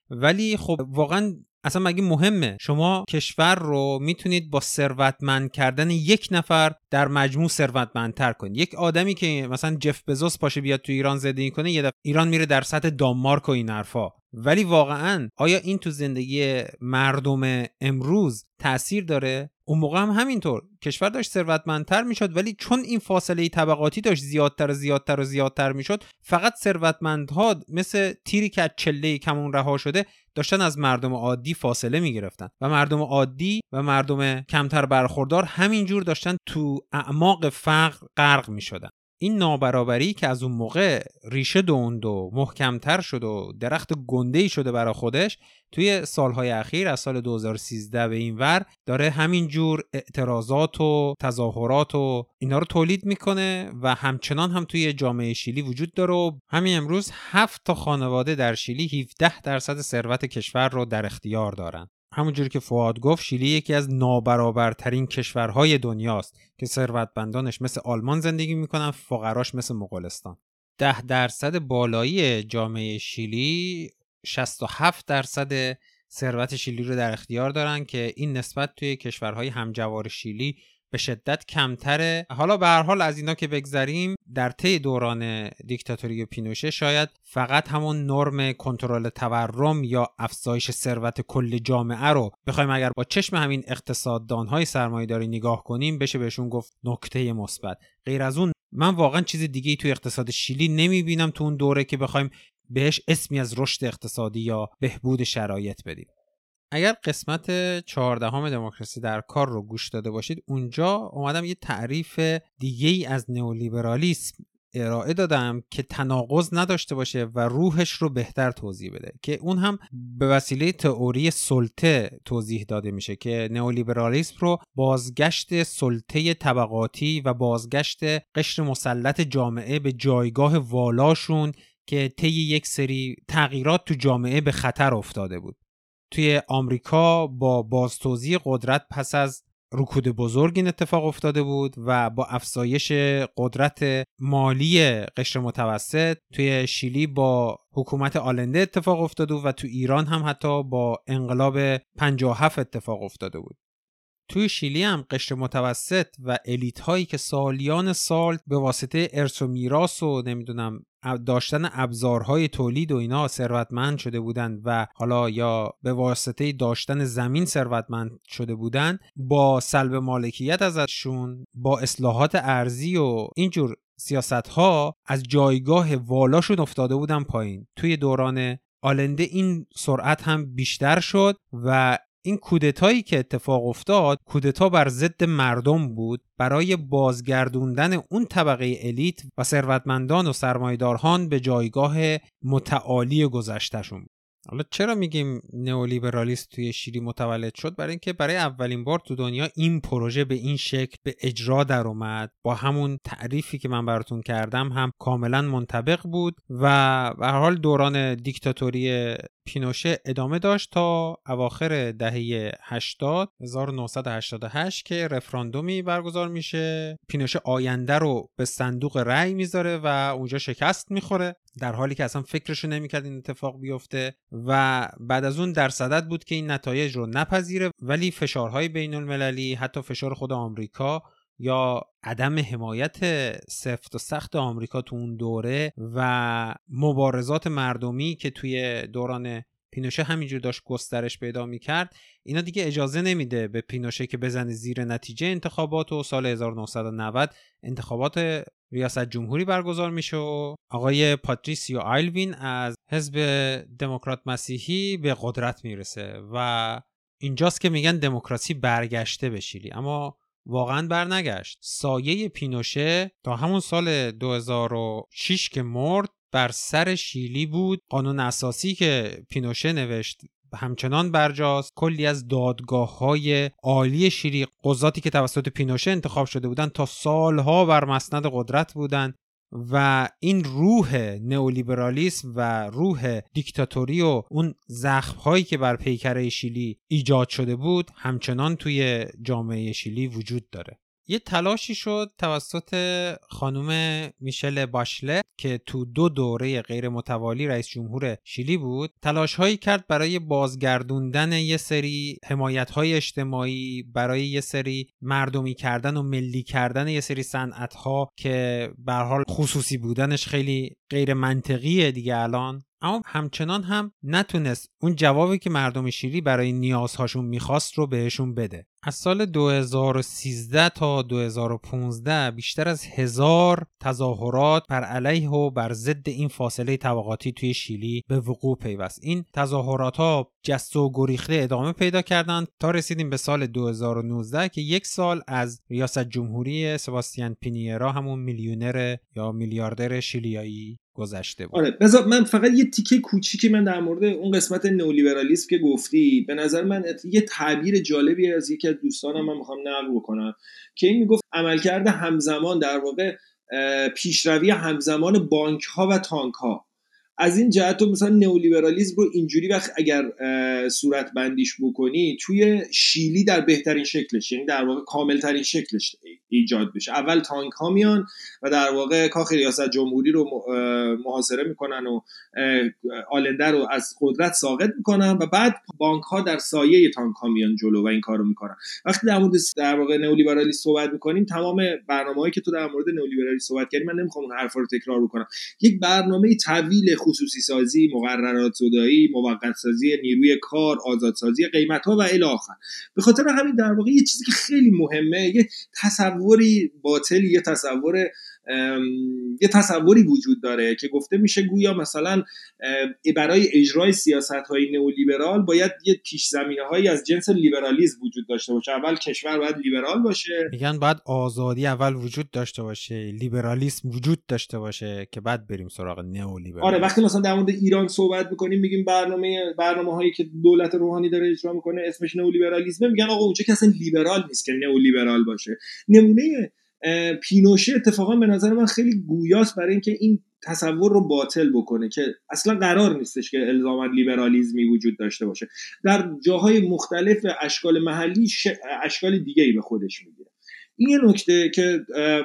ولی خب واقعا اصلا مگه مهمه؟ شما کشور رو می‌تونید با ثروتمند کردن یک نفر در مجموع ثروتمندتر کنید. یک آدمی که مثلا جف بزوس پاشه بیاد تو ایران زندگی کنه یه ایران میره در سطح دانمارک و این حرفا. ولی واقعا آیا این تو زندگی مردم امروز تاثیر داره؟ اون موقع هم همینطور. کشور داشت ثروتمندتر می‌شد ولی چون این فاصله طبقاتی داشت زیادتر و زیادتر و زیادتر می‌شد فقط ثروتمندها مثل تیری که از چله کمون رها شده داشتن از مردم عادی فاصله می‌گرفتن و مردم عادی و مردم کمتر برخوردار همینجور داشتن تو اعماق فقر غرق می‌شدن. این نابرابری که از اون موقع ریشه دوند و محکمتر شد و درخت گنده شده برای خودش توی سالهای اخیر از سال 2013 به این ور داره همین جور اعتراضات و تظاهرات و اینا رو تولید می‌کنه و همچنان هم توی جامعه شیلی وجود داره و همین امروز هفت تا خانواده در شیلی 17 درصد ثروت کشور رو در اختیار دارن. همونجوری که فواد گفت شیلی یکی از نابرابرترین کشورهای دنیاست که ثروتمندانش مثل آلمان زندگی می‌کنن فقراش مثل مغولستان. ده درصد بالایی جامعه شیلی 67 درصد ثروت شیلی رو در اختیار دارن که این نسبت توی کشورهای همجوار شیلی به شدت کمتره. حالا به هر حال از اینا که بگذریم در طی دوران دیکتاتوری پینوشه شاید فقط همون نرم کنترل تورم یا افزایش ثروت کل جامعه رو بخوایم اگر با چشم همین اقتصاددانهای سرمایه‌داری نگاه کنیم بشه بهشون گفت نکته مثبت. غیر از اون من واقعا چیز دیگه توی اقتصاد شیلی نمی‌بینم تو اون دوره که بخوایم بهش اسمی از رشد اقتصادی یا بهبود شرایط بدیم. اگر قسمت چهاردهم دموکراسی در کار رو گوش داده باشید اونجا اومدم یه تعریف دیگه ای از نئولیبرالیسم ارائه دادم که تناقض نداشته باشه و روحش رو بهتر توضیح بده که اون هم به وسیله تئوری سلطه توضیح داده میشه که نئولیبرالیسم رو بازگشت سلطه طبقاتی و بازگشت قشر مسلط جامعه به جایگاه والاشون که طی یک سری تغییرات تو جامعه به خطر افتاده بود. توی آمریکا با بازتوزیع قدرت پس از رکود بزرگ این اتفاق افتاده بود و با افزایش قدرت مالی قشر متوسط توی شیلی با حکومت آلنده اتفاق افتاده بود و تو ایران هم حتی با انقلاب 57 اتفاق افتاده بود. توی شیلی هم قشر متوسط و الیت هایی که سالیان سال به واسطه ارث و میراث و نمی‌دونم داشتن ابزارهای تولید و اینا ثروتمند شده بودند و حالا یا به واسطه داشتن زمین ثروتمند شده بودند با سلب مالکیت ازشون با اصلاحات ارزی و اینجور سیاست ها از جایگاه والاشون افتاده بودن پایین. توی دوران آلنده این سرعت هم بیشتر شد و این کودتایی که اتفاق افتاد کودتا بر ضد مردم بود. برای بازگردوندن اون طبقه الیت و ثروتمندان و سرمایداران به جایگاه متعالی گذشتهشون حالا چرا میگیم نئولیبرالیسم توی شیری متولد شد؟ برای اینکه برای اولین بار تو دنیا این پروژه به این شکل به اجرا در اومد. با همون تعریفی که من براتون کردم هم کاملا منطبق بود و به حال دوران دیکتاتوری پینوشه ادامه داشت تا اواخر دهه 80 1988 که رفراندومی برگزار میشه. پینوشه آینده رو به صندوق رأی می‌ذاره و اونجا شکست می‌خوره در حالی که اصلا فکرشو نمی‌کرد این اتفاق بیفته و بعد از اون در صدد بود که این نتایج رو نپذیره ولی فشارهای بین المللی حتی فشار خود آمریکا یا عدم حمایت سفت و سخت آمریکا تو اون دوره و مبارزات مردمی که توی دوران پینوشه همینجور داشت گسترش پیدا می‌کرد اینا دیگه اجازه نمیده به پینوشه که بزنه زیر نتیجه انتخابات و سال 1990 انتخابات ریاست جمهوری برگزار میشه و آقای پاتریسیو آیلوین از حزب دموکرات مسیحی به قدرت می‌رسه و اینجاست که میگن دموکراسی برگشته به شیلی. اما واقعا برنگشت. سایه پینوشه تا همون سال 2006 که مرد بر سر شیلی بود. قانون اساسی که پینوشه نوشت همچنان برجاست. کلی از دادگاه های عالی شیری قضاتی که توسط پینوشه انتخاب شده بودند تا سالها بر مسند قدرت بودند و این روح نئولیبرالیسم و روح دیکتاتوری و اون زخم هایی که بر پیکره شیلی ایجاد شده بود همچنان توی جامعه شیلی وجود داره. یه تلاشی شد توسط خانم میشل باشله که تو دو دوره غیر متوالی رئیس جمهور شیلی بود تلاش هایی کرد برای بازگردوندن یه سری حمایت های اجتماعی برای یه سری مردمی کردن و ملی کردن یه سری صنعت ها که به حال خصوصی بودنش خیلی غیر منطقیه دیگه الان. اما همچنان هم نتونست اون جوابی که مردم شیلی برای نیازهاشون می‌خواست رو بهشون بده. از سال 2013 تا 2015 بیشتر از هزار تظاهرات بر علیه و بر ضد این فاصله طبقاتی توی شیلی به وقوع پیوست. این تظاهرات ها جست و گریخته ادامه پیدا کردند تا رسیدیم به سال 2019 که یک سال از ریاست جمهوری سباستیان پینیرا همون میلیونر یا میلیاردر شیلیایی گذشته بود. آره بذار من فقط یه تیکه کوچیکی من در مورد اون قسمت نئولیبرالیسم که گفتی به نظر من یه تعبیر جالبی از یکی از دوستانم من می‌خوام نقل بکنم که این می‌گفت عملکرد همزمان در واقع پیشروی همزمان بانک ها و تانک ها از این جهت تو مثلا نئولیبرالیسم رو اینجوری وقت اگر صورت بندیش بکنی توی شیلی در بهترین شکلش یعنی در واقع کاملترین شکلش ایجاد بشه. اول تانک ها میان و در واقع کاخ ریاست جمهوری رو محاصره می‌کنن و آلنده رو از قدرت ساقط می‌کنن و بعد بانک ها در سایه تانک ها میان جلو و این کارو می‌کنن. وقتی در مورد در واقع نئولیبرالیسم صحبت می‌کنیم تمام برنامه‌ای که تو در مورد نئولیبرالیسم صحبت کردی من نمی‌خوام اون حرفا رو تکرار بکنم. یک برنامه طویل خصوصی سازی مقررات زدایی موقت سازی نیروی کار آزادسازی قیمت ها و الی آخر. به خاطر همین در واقع یه چیزی که خیلی مهمه یه تصوری باطل یه تصور یه تصوری وجود داره که گفته میشه گویا مثلا برای اجرای سیاست های نئولیبرال باید یه پیش زمینه هایی از جنس لیبرالیزم وجود داشته باشه. اول کشور باید لیبرال باشه. میگن باید آزادی اول وجود داشته باشه لیبرالیسم وجود داشته باشه که بعد بریم سراغ نئولیبرال آره وقتی مثلا در مورد ایران صحبت می‌کنیم میگیم برنامه برنامه هایی که دولت روحانی داره اجرا می‌کنه اسمش نئولیبرالیسم میگن آقا اونجا که اصلا لیبرال نیست که نئولیبرال باشه. نمونه پینوشه اتفاقا به نظر من خیلی گویاست برای اینکه این تصور رو باطل بکنه که اصلا قرار نیستش که الزاما لیبرالیزمی وجود داشته باشه. در جاهای مختلف اشکال محلی اشکال دیگه ای به خودش می‌گیره. این نکته که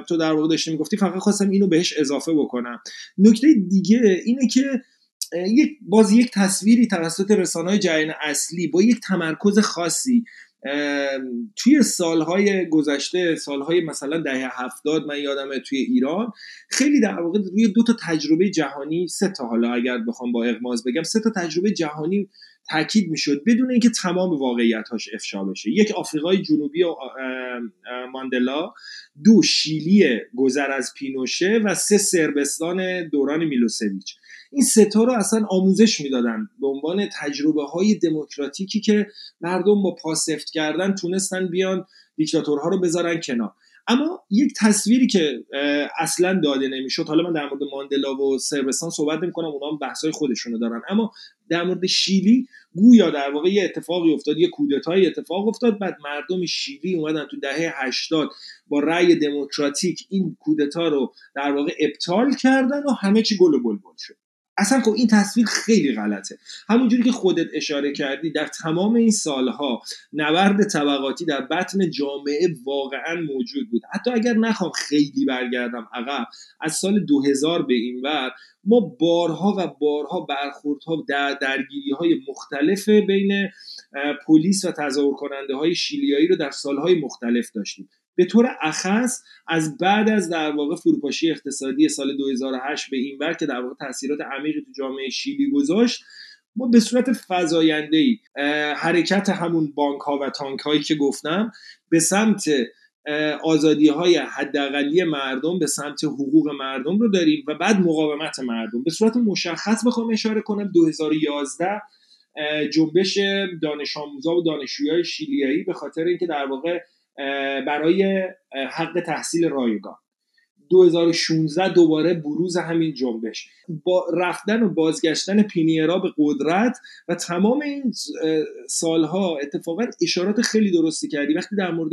تو در واقع داشتی می‌گفتی فقط خواستم اینو بهش اضافه بکنم. نکته دیگه اینه که یک باز یک تصویری توسط رسانه های جریان اصلی با یک تمرکز خاصی توی سالهای گذشته سالهای مثلا دهه هفتاد من یادمه توی ایران خیلی در واقع روی دو تا تجربه جهانی سه تا حالا اگر بخوام با اغماز بگم سه تا تجربه جهانی تاکید می‌شد بدون اینکه تمام واقعیت هاش افشا بشه. یک آفریقای جنوبی و ماندلا دو شیلی گذر از پینوشه و سه سربستان دوران میلوسویچ. این ستا رو اصلا آموزش می‌دادن به عنوان تجربه های دموکراتیکی که مردم با پاسفت کردن تونستن بیان دیکتاتورها رو بذارن کنار. اما یک تصویری که اصلا داده نمی‌شد حالا من در مورد ماندلا و سربستان صحبت نمی کنم اونا هم بحثای خودشونو دارن. اما در مورد شیلی گویا در واقع یه اتفاقی افتاد یه کودتای اتفاق افتاد بعد مردم شیلی اومدن تو دهه 80 با رأی دموکراتیک این کودتا رو در واقع ابطال کردن و همه چی گل و بلبل شد. اصلا خب این تصویر خیلی غلطه. همونجوری که خودت اشاره کردی در تمام این سالها نبرد طبقاتی در بطن جامعه واقعا موجود بود. حتی اگر نخوام خیلی برگردم عقب از سال 2000 به این ور ما بارها و بارها برخوردها در درگیری های مختلف بین پلیس و تظاهر کننده های شیلیایی رو در سالهای مختلف داشتیم. به طور اخص از بعد از در واقع فروپاشی اقتصادی سال 2008 به این ور که در واقع تاثیرات عمیقی تو جامعه شیلی گذاشت ما به صورت فزاینده ای حرکت همون بانک ها و تانک هایی که گفتم به سمت آزادی های حداقلی مردم به سمت حقوق مردم رو داریم و بعد مقاومت مردم. به صورت مشخص بخوام اشاره کنم 2011 جنبش دانش آموزا و دانشجویای شیلیایی به خاطر اینکه در واقع برای حق تحصیل رایگان. 2016 دوباره بروز همین جنبش. با رفتن و بازگشتن پینیرا به قدرت و تمام این سالها اتفاقا اشارات خیلی درستی کردی. وقتی در مورد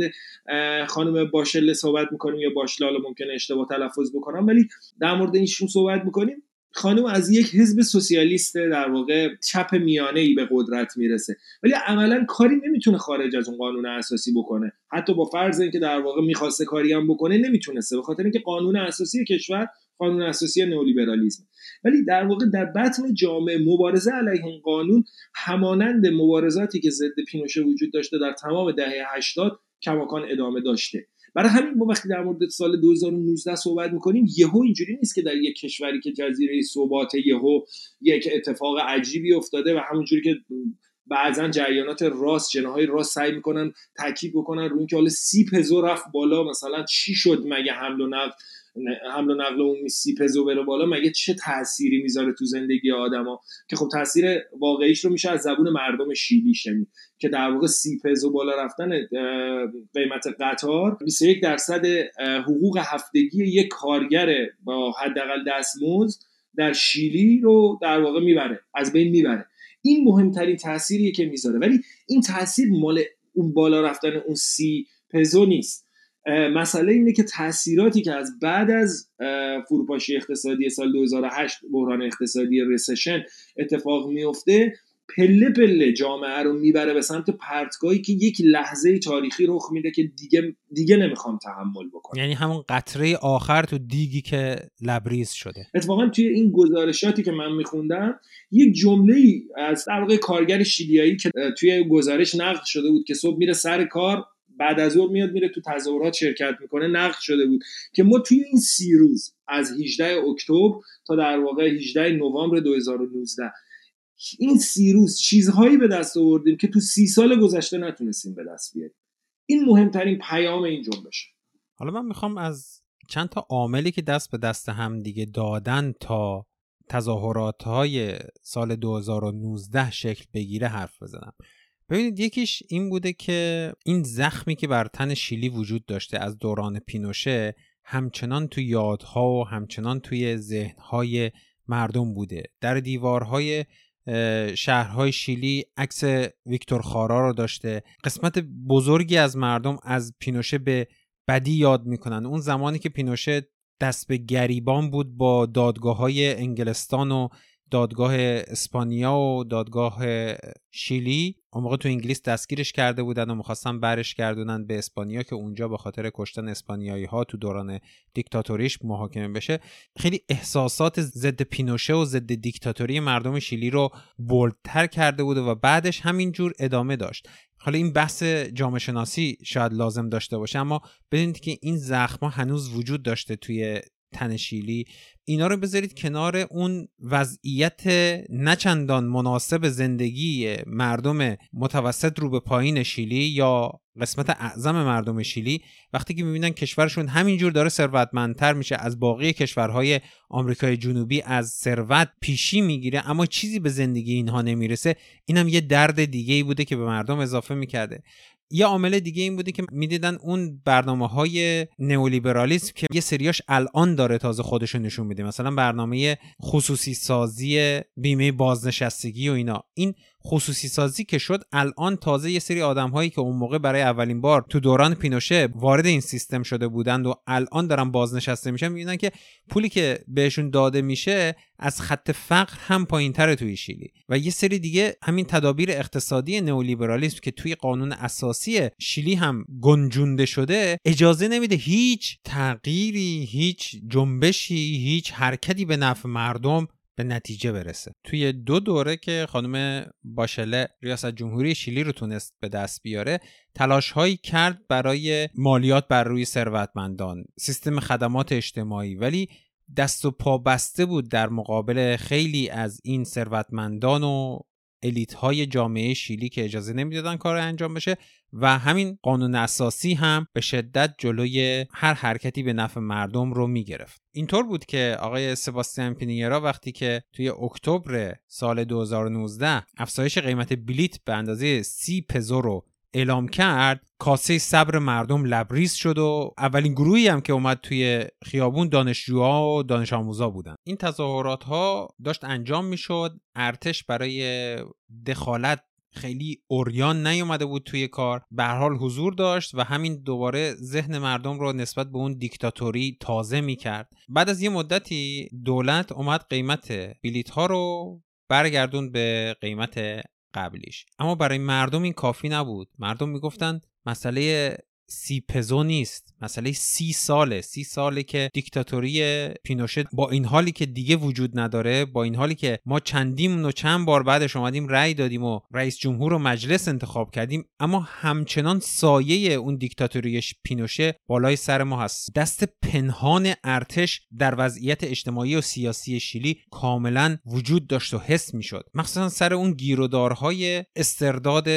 خانم باشله صحبت می‌کنیم یا باشلالا ممکنه اشتباه تلفظ بکنم ولی در مورد اینشون صحبت می‌کنیم. خانم از یک حزب سوسیالیست در واقع چپ میانه ای به قدرت می‌رسه. ولی عملا کاری نمی‌تونه خارج از اون قانون اساسی بکنه. حتی با فرض اینکه در واقع می‌خواسته کاری هم بکنه نمی‌تونسته. به خاطر اینکه قانون اساسی کشور قانون اساسی نئولیبرالیسم. ولی در واقع در بطن جامعه مبارزه علیه این قانون همانند مبارزاتی که ضد پینوشه وجود داشته در تمام دهه 80 کماکان ادامه داشته. برای همین ما وقتی در مورد سال 2019 صحبت می‌کنیم یهو اینجوری نیست که در یک کشوری که جزیره ثبات یهو یک اتفاق عجیبی افتاده و همونجوری که بعضا جریانات راست جناهای راست سعی می‌کنن تاکید بکنن روی اینکه حالا سی پزو رفت بالا مثلا چی شد مگه حمل و نقل؟ حمل و نقل سی پزو بره بالا مگه چه تأثیری می‌ذاره تو زندگی آدما؟ که خب تاثیر واقعیش رو میشه از زبون مردم شیلی شنید که در واقع سی پزو بالا رفتن قیمت قطار 21 درصد حقوق هفتگی یک کارگر با حداقل دستمزد در شیلی رو در واقع می‌بره از بین می‌بره. این مهمترین تأثیریه که می‌ذاره. ولی این تاثیر مال اون بالا رفتن اون سی پزو نیست. مسئله اینه که تاثیراتی که از بعد از فروپاشی اقتصادی سال 2008 بحران اقتصادی رسشن اتفاق میفته پله پله جامعه رو می‌بره به سمت پرتگاهی که یک لحظه تاریخی رخ میده که دیگه دیگه نمی‌خوام تحمل بکنم. یعنی همون قطره آخر تو دیگی که لبریز شده. اتفاقا توی این گزارشاتی که من میخوندم یک جمله ای از واقع کارگر شیلیایی که توی گزارش نقد شده بود که صبح میره سر کار بعد از ظهر میاد میره تو تظاهرات شرکت می‌کنه نقد شده بود که ما توی این سی روز از 18 اکتبر تا در واقع 18 نوامبر 2019 این سی روز چیزهایی به دست آوردیم که تو سی سال گذشته نتونستیم به دست بیاریم. این مهمترین پیام این جنبش. حالا من می‌خوام از چند تا عاملی که دست به دست هم دیگه دادن تا تظاهرات های سال 2019 شکل بگیره حرف بزنم. ببینید یکیش این بوده که این زخمی که بر تن شیلی وجود داشته از دوران پینوشه همچنان تو یادها و همچنان توی ذهنهای مردم بوده. در دیوارهای شهرهای شیلی عکس ویکتور خارا رو داشته. قسمت بزرگی از مردم از پینوشه به بدی یاد می‌کنن. اون زمانی که پینوشه دست به گریبان بود با دادگاه های انگلستان و دادگاه اسپانیا و دادگاه شیلی اون موقع تو انگلیس دستگیرش کرده بودن و می‌خواستن برش گردونن به اسپانیا که اونجا به خاطر کشتن اسپانیایی ها تو دوران دیکتاتوریش محاکمه بشه. خیلی احساسات ضد پینوشه و ضد دیکتاتوری مردم شیلی رو بلدتر کرده بوده و بعدش همینجور ادامه داشت. حالا این بحث جامعه شناسی شاید لازم داشته باشه اما بدونید که این زخم هنوز وجود داشته توی تنشیلی اینا رو بذارید کنار اون وضعیت نچندان مناسب زندگی مردم متوسط رو به پایین شیلی یا قسمت اعظم مردم شیلی وقتی که می‌بینن کشورشون همینجور داره ثروتمندتر میشه از باقی کشورهای آمریکای جنوبی از ثروت پیشی می‌گیره اما چیزی به زندگی اینها نمی‌رسه اینم یه درد دیگه ای بوده که به مردم اضافه می‌کرده. یه عامل دیگه این بوده که می‌دیدن اون برنامه های نئولیبرالیسم که یه سریاش الان داره تازه خودشو نشون میده. مثلا برنامه خصوصی سازی بیمه بازنشستگی و اینا. این خصوصی سازی که شد الان تازه یه سری آدم هایی که اون موقع برای اولین بار تو دوران پینوشه وارد این سیستم شده بودند و الان دارن بازنشسته میشن می‌بینن که پولی که بهشون داده میشه از خط فقر هم پایین تره توی شیلی. و یه سری دیگه همین تدابیر اقتصادی نئولیبرالیسم که توی قانون اساسی شیلی هم گنجونده شده اجازه نمیده هیچ تغییری هیچ جنبشی هیچ حرکتی به نفع مردم به نتیجه برسه. توی دو دوره که خانم باشله ریاست جمهوری شیلی رو تونست به دست بیاره تلاش هایی کرد برای مالیات بر روی ثروتمندان سیستم خدمات اجتماعی ولی دست و پا بسته بود در مقابل خیلی از این ثروتمندان و الیت های جامعه شیلی که اجازه نمی‌دادن کار انجام بشه و همین قانون اساسی هم به شدت جلوی هر حرکتی به نفع مردم رو می‌گرفت. اینطور بود که آقای سباستیان پینیرا وقتی که توی اکتبر سال 2019 افزایش قیمت بلیت به اندازه 30 پزو رو اعلام کرد کاسه صبر مردم لبریز شد و اولین گروهی هم که اومد توی خیابون دانشجوها و دانش آموزا بودن. این تظاهرات ها داشت انجام می‌شد. ارتش برای دخالت خیلی اوریان نیومده بود توی کار. به حال حضور داشت و همین دوباره ذهن مردم رو نسبت به اون دیکتاتوری تازه می‌کرد. بعد از یه مدتی دولت اومد قیمت بلیت ها رو برگردون به قیمت قبلیش. اما برای مردم این کافی نبود. مردم می‌گفتن مسئله سی پزو نیست. مسئله سی ساله. سی ساله که دیکتاتوری پینوشه با این حالی که دیگه وجود نداره با این حالی که ما چندیم و چند بار بعدش اومدیم رأی دادیم و رئیس جمهور و مجلس انتخاب کردیم اما همچنان سایه اون دیکتاتوری پینوشه بالای سر ما هست. دست پنهان ارتش در وضعیت اجتماعی و سیاسی شیلی کاملا وجود داشت و حس می‌شد. مخصوصا سر اون گیرودارهای استرداد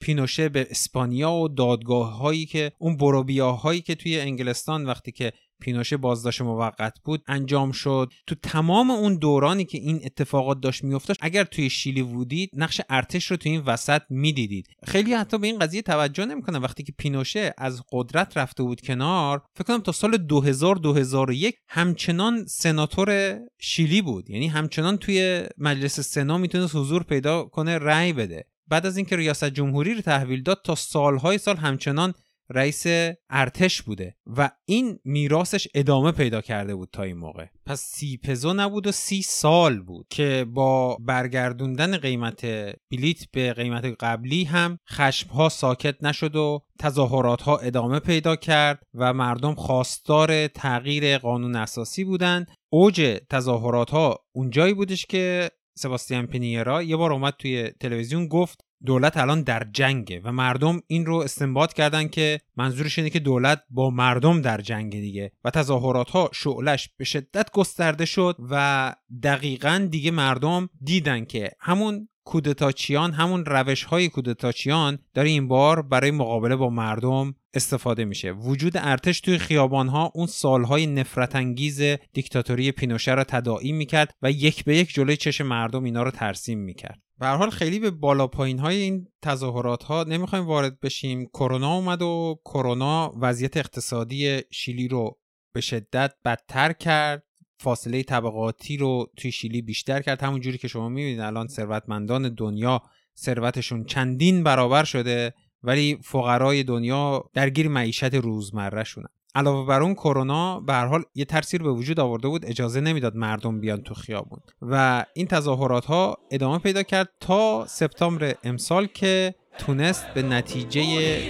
پینوشه به اسپانیا و دادگاه هایی که اون بروبیاهایی که توی انگلستان وقتی که پینوشه بازداشت موقت بود انجام شد. تو تمام اون دورانی که این اتفاقات داشت میافتاد اگر توی شیلی بودید نقش ارتش رو توی این وسط می‌دیدید. خیلی حتی به این قضیه توجه نمی‌کنن وقتی که پینوشه از قدرت رفته بود کنار فکر کنم تا سال 2000 2001 همچنان سناتور شیلی بود. یعنی همچنان توی مجلس سنا می‌تونست حضور پیدا کنه رأی بده. بعد از اینکه ریاست جمهوری رو تحویل داد تا سالهای سال همچنان رئیس ارتش بوده و این میراثش ادامه پیدا کرده بود تا این موقع. پس سی پزو نبود و سی سال بود که با برگردوندن قیمت بلیت به قیمت قبلی هم خشمها ساکت نشد و تظاهرات ها ادامه پیدا کرد و مردم خواستار تغییر قانون اساسی بودند. اوج تظاهرات ها اونجایی بودش که سباستیان پنیرا یه بار اومد توی تلویزیون گفت دولت الان در جنگه و مردم این رو استنباط کردن که منظورش اینه که دولت با مردم در جنگ دیگه و تظاهرات ها شعلش به شدت گسترده شد و دقیقا دیگه مردم دیدن که همون کودتاچیان همون روش های کودتاچیان داره این بار برای مقابله با مردم استفاده میشه. وجود ارتش توی خیابان ها اون سالهای نفرت انگیز دیکتاتوری پینوشه را تداعی می‌کرد و یک به یک جلوی چش مردم اینا رو ترسیم می‌کرد. به حال خیلی به بالا پایین های این تظاهرات ها نمی‌خوایم وارد بشیم. کرونا اومد و کرونا وضعیت اقتصادی شیلی رو به شدت بدتر کرد. فاصله طبقاتی رو توی شیلی بیشتر کرد. همون جوری که شما می‌بینید الان ثروتمندان دنیا ثروتشون چندین برابر شده. ولی فقرای دنیا درگیر معیشت روزمره شونن علاوه بر اون کرونا به هر حال یه ترسیر به وجود آورده بود اجازه نمی‌داد مردم بیان تو خیابون. و این تظاهرات ها ادامه پیدا کرد تا سپتامبر امسال که تونست به نتیجه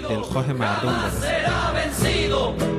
دلخواه مردم برسه.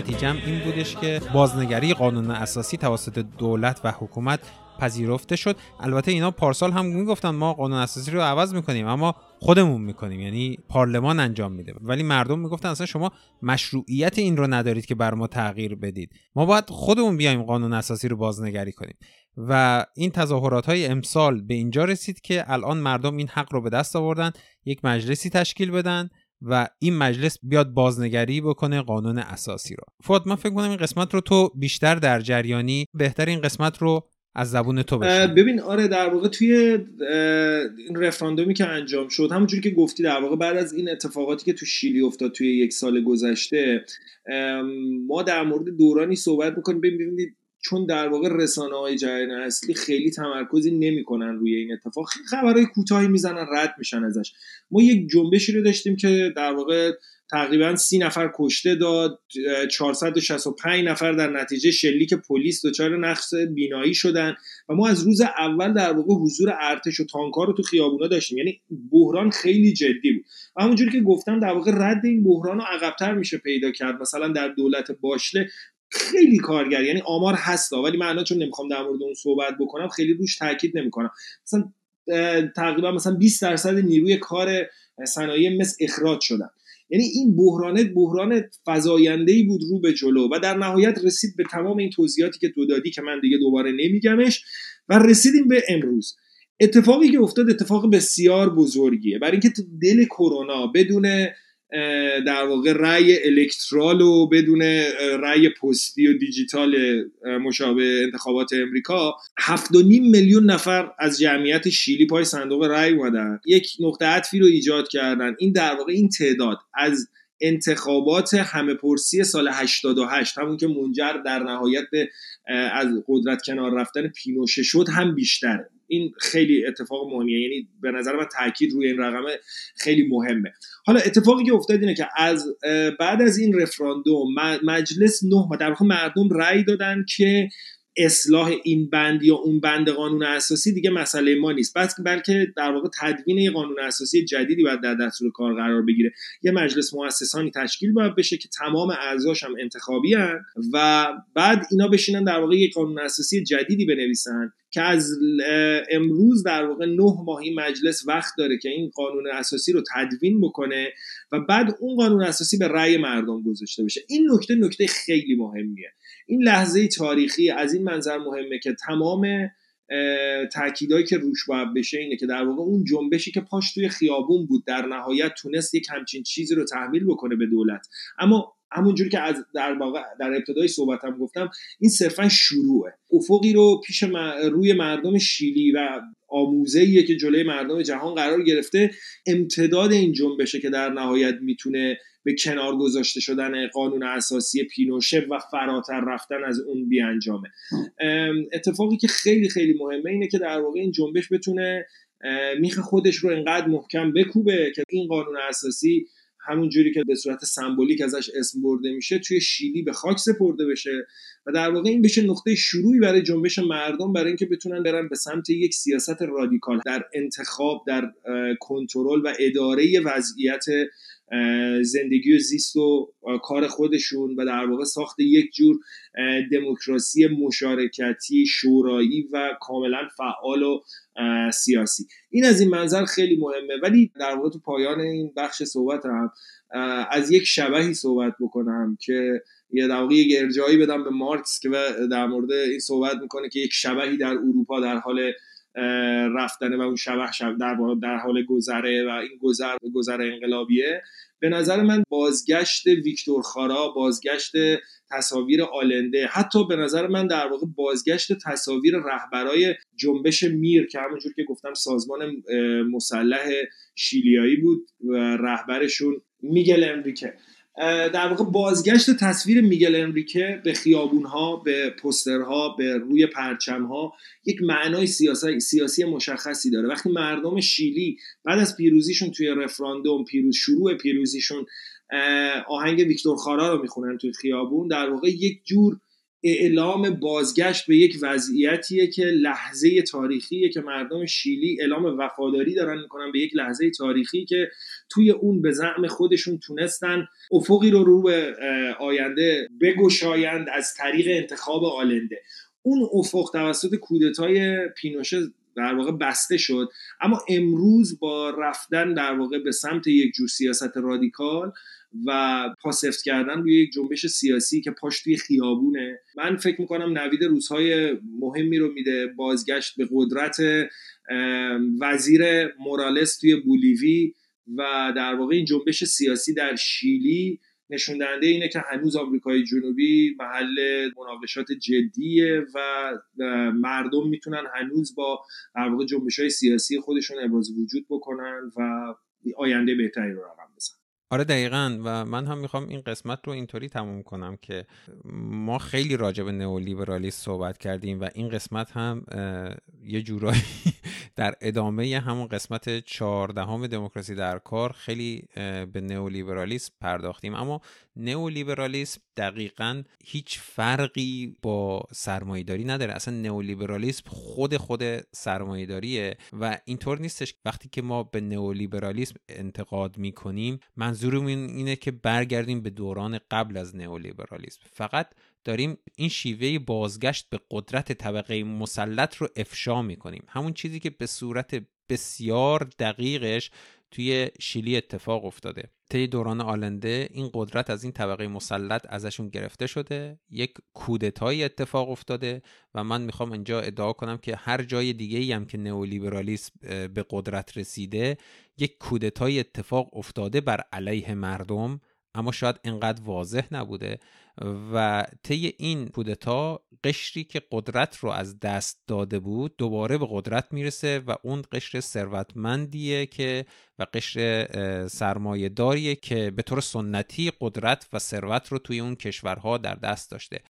نتیجه این بودش که بازنگری قانون اساسی توسط دولت و حکومت پذیرفته شد. البته اینا پارسال هم می‌گفتن ما قانون اساسی رو عوض می‌کنیم اما خودمون می‌کنیم یعنی پارلمان انجام میده. ولی مردم می‌گفتن اصلا شما مشروعیت این رو ندارید که بر ما تغییر بدید. ما باید خودمون بیایم قانون اساسی رو بازنگری کنیم. و این تظاهرات های امسال به اینجا رسید که الان مردم این حق رو به دست آوردن یک مجلسی تشکیل بدن و این مجلس بیاد بازنگری بکنه قانون اساسی رو فوت من فکر کنم این قسمت رو تو بیشتر در جریانی بهتر این قسمت رو از زبون تو بشن. ببین آره در واقع توی این رفراندومی که انجام شد همونجوری که گفتی در واقع بعد از این اتفاقاتی که تو شیلی افتاد توی یک سال گذشته ما در مورد دورانی صحبت می‌کنیم ببینید چون در واقع رسانه های جریان اصلی خیلی تمرکزی نمی‌کنن روی این اتفاق. خیلی خبرهای کوتاهی می‌زنن رد میشن ازش. ما یک جنبشی رو داشتیم که در واقع تقریبا سی نفر کشته داد 465 نفر در نتیجه شلیک پلیس دچار نقص بینایی شدن و ما از روز اول در واقع حضور ارتش و تانکار رو تو خیابونا داشتیم. یعنی بحران خیلی جدی بود. و همونجوری که گفتم در واقع رد این بحران رو عقبتر میشه پیدا کرد. مثلا در دولت باشله خیلی کارگر یعنی آمار هستا ولی من چون نمی‌خوام در مورد اون صحبت بکنم خیلی روش تاکید نمی‌کنم. مثلا تقریبا مثلا 20 درصد نیروی کار صنایع مثل اخراج شدن. یعنی این بحران بحران فزاینده ای بود رو به جلو و در نهایت رسید به تمام این توضیحاتی که تو دادی که من دیگه دوباره نمیگمش و رسیدیم به امروز. اتفاقی که افتاد اتفاق بسیار بزرگیه. برای اینکه دل کرونا بدون در واقع رأی الکترال و بدون رأی پستی و دیجیتال مشابه انتخابات امریکا هفت و نیم میلیون نفر از جمعیت شیلی پای صندوق رأی اومدن. یک نقطه عطفی رو ایجاد کردن. این در واقع این تعداد از انتخابات همه پرسی سال 88 همون که منجر در نهایت به از قدرت کنار رفتن پینوشه شد هم بیشتره. این خیلی اتفاق مهمیه. یعنی به نظر من تاکید روی این رقم خیلی مهمه. حالا اتفاقی که افتاد اینه که از بعد از این رفراندوم مجلس نه در مردم رأی دادن که اصلاح این بند یا اون بند قانون اساسی دیگه مسئله ما نیست. بلکه در واقع تدوین یه قانون اساسی جدیدی باید در دستور کار قرار بگیره. یه مجلس مؤسسانی تشکیل باید بشه که تمام اعضاش هم انتخابی هن و بعد اینا بشینن در واقع یه قانون اساسی جدیدی بنویسن که از امروز در واقع نه ماهی مجلس وقت داره که این قانون اساسی رو تدوین بکنه و بعد اون قانون اساسی به رأی مردم گذاشته بشه. این نکته نکته خیلی مهمیه. این لحظه تاریخی از این منظر مهمه که تمام تاکیدایی که روش باید بشه اینه که در واقع اون جنبشی که پاش توی خیابون بود در نهایت تونست یک همچین چیزی رو تحمیل بکنه به دولت. اما همونجوری که از در واقع در ابتدای صحبتم گفتم این صرفا شروعه. افقی رو پیش روی مردم شیلی و آموزه که جلوی مردم جهان قرار گرفته امتداد این جنبشه که در نهایت می‌تونه به کنار گذاشته شدن قانون اساسی پینوشه و فراتر رفتن از اون بیانجامه. اتفاقی که خیلی خیلی مهمه اینه که در واقع این جنبش بتونه میخ خودش رو انقدر محکم بکوبه که این قانون اساسی همون جوری که به صورت سمبولیک ازش اسم برده میشه توی شیلی به خاک سپرده بشه و در واقع این بشه نقطه شروعی برای جنبش مردم برای اینکه بتونن برن به سمت یک سیاست رادیکال در انتخاب در کنترل و اداره وضعیت زندگی و زیست و کار خودشون و در واقع ساخت یک جور دموکراسی مشارکتی شورایی و کاملا فعال و سیاسی. این از این منظر خیلی مهمه. ولی در واقع تو پایان این بخش صحبت هم از یک شبهی صحبت بکنم که یه در واقع یک ارجایی بدم به مارکس که در مورد این صحبت می‌کنه که یک شبهی در اروپا در حال رفتنه و اون شبه شب در, در حال گذره و این گذر گذر انقلابیه. به نظر من بازگشت ویکتور خارا بازگشت تصاویر آلنده حتی به نظر من در واقع بازگشت تصاویر رهبرای جنبش میر که همونجور که گفتم سازمان مسلح شیلیایی بود و رهبرشون میگل امریکه در واقع بازگشت تصویر میگل انریکه به خیابون ها به پسترها به روی پرچم ها یک معنای سیاسی, سیاسی مشخصی داره. وقتی مردم شیلی بعد از پیروزیشون توی رفراندوم پیروز شروع پیروزیشون آهنگ ویکتور خارا رو می‌خونن توی خیابون در واقع یک جور اعلام بازگشت به یک وضعیتیه که لحظه تاریخیه که مردم شیلی اعلام وفاداری دارن می‌کنن به یک لحظه تاریخی که توی اون به زعم خودشون تونستن افقی رو رو به آینده بگشایند از طریق انتخاب آلنده. اون افق توسط کودتای پینوشه در واقع بسته شد اما امروز با رفتن در واقع به سمت یک جور سیاست رادیکال و پاسفت کردن روی یک جنبش سیاسی که پاش توی خیابونه. من فکر می‌کنم نوید روزهای مهمی رو میده. بازگشت به قدرت وزیر مورالس توی بولیوی و در واقع این جنبش سیاسی در شیلی. نشون دهنده اینه که هنوز آمریکای جنوبی محل مناقشات جدیه و مردم می‌تونن هنوز با در واقع جنبش های سیاسی خودشون ابراز وجود بکنن و آینده بهتری رو رقم بزنن. آره دقیقا و من هم می‌خوام این قسمت رو اینطوری تموم کنم که ما خیلی راجع به نئولیبرالیسم صحبت کردیم و این قسمت هم یه جورایی در ادامه همون قسمت چهاردهم دموکراسی در کار خیلی به نئولیبرالیسم پرداختیم. اما نئولیبرالیسم دقیقا هیچ فرقی با سرمایهداری نداره. اصلا نئولیبرالیسم خود خود سرمایهداریه و اینطور نیستش. وقتی که ما به نئولیبرالیسم انتقاد می‌کنیم منظورمون اینه که برگردیم به دوران قبل از نئولیبرالیسم. فقط داریم این شیوه بازگشت به قدرت طبقه مسلط رو افشا می‌کنیم. همون چیزی که به صورت بسیار دقیقش توی شیلی اتفاق افتاده. طی دوران آلنده این قدرت از این طبقه مسلط ازشون گرفته شده. یک کودتایی اتفاق افتاده و من می‌خوام اینجا ادعا کنم که هر جای دیگه هم که نئولیبرالیسم به قدرت رسیده یک کودتایی اتفاق افتاده بر علیه مردم. اما شاید انقدر واضح نبوده و طی این کودتا قشری که قدرت رو از دست داده بود دوباره به قدرت می‌رسه و اون قشر ثروتمندیه که و قشر سرمایه داریه که به طور سنتی قدرت و ثروت رو توی اون کشورها در دست داشته.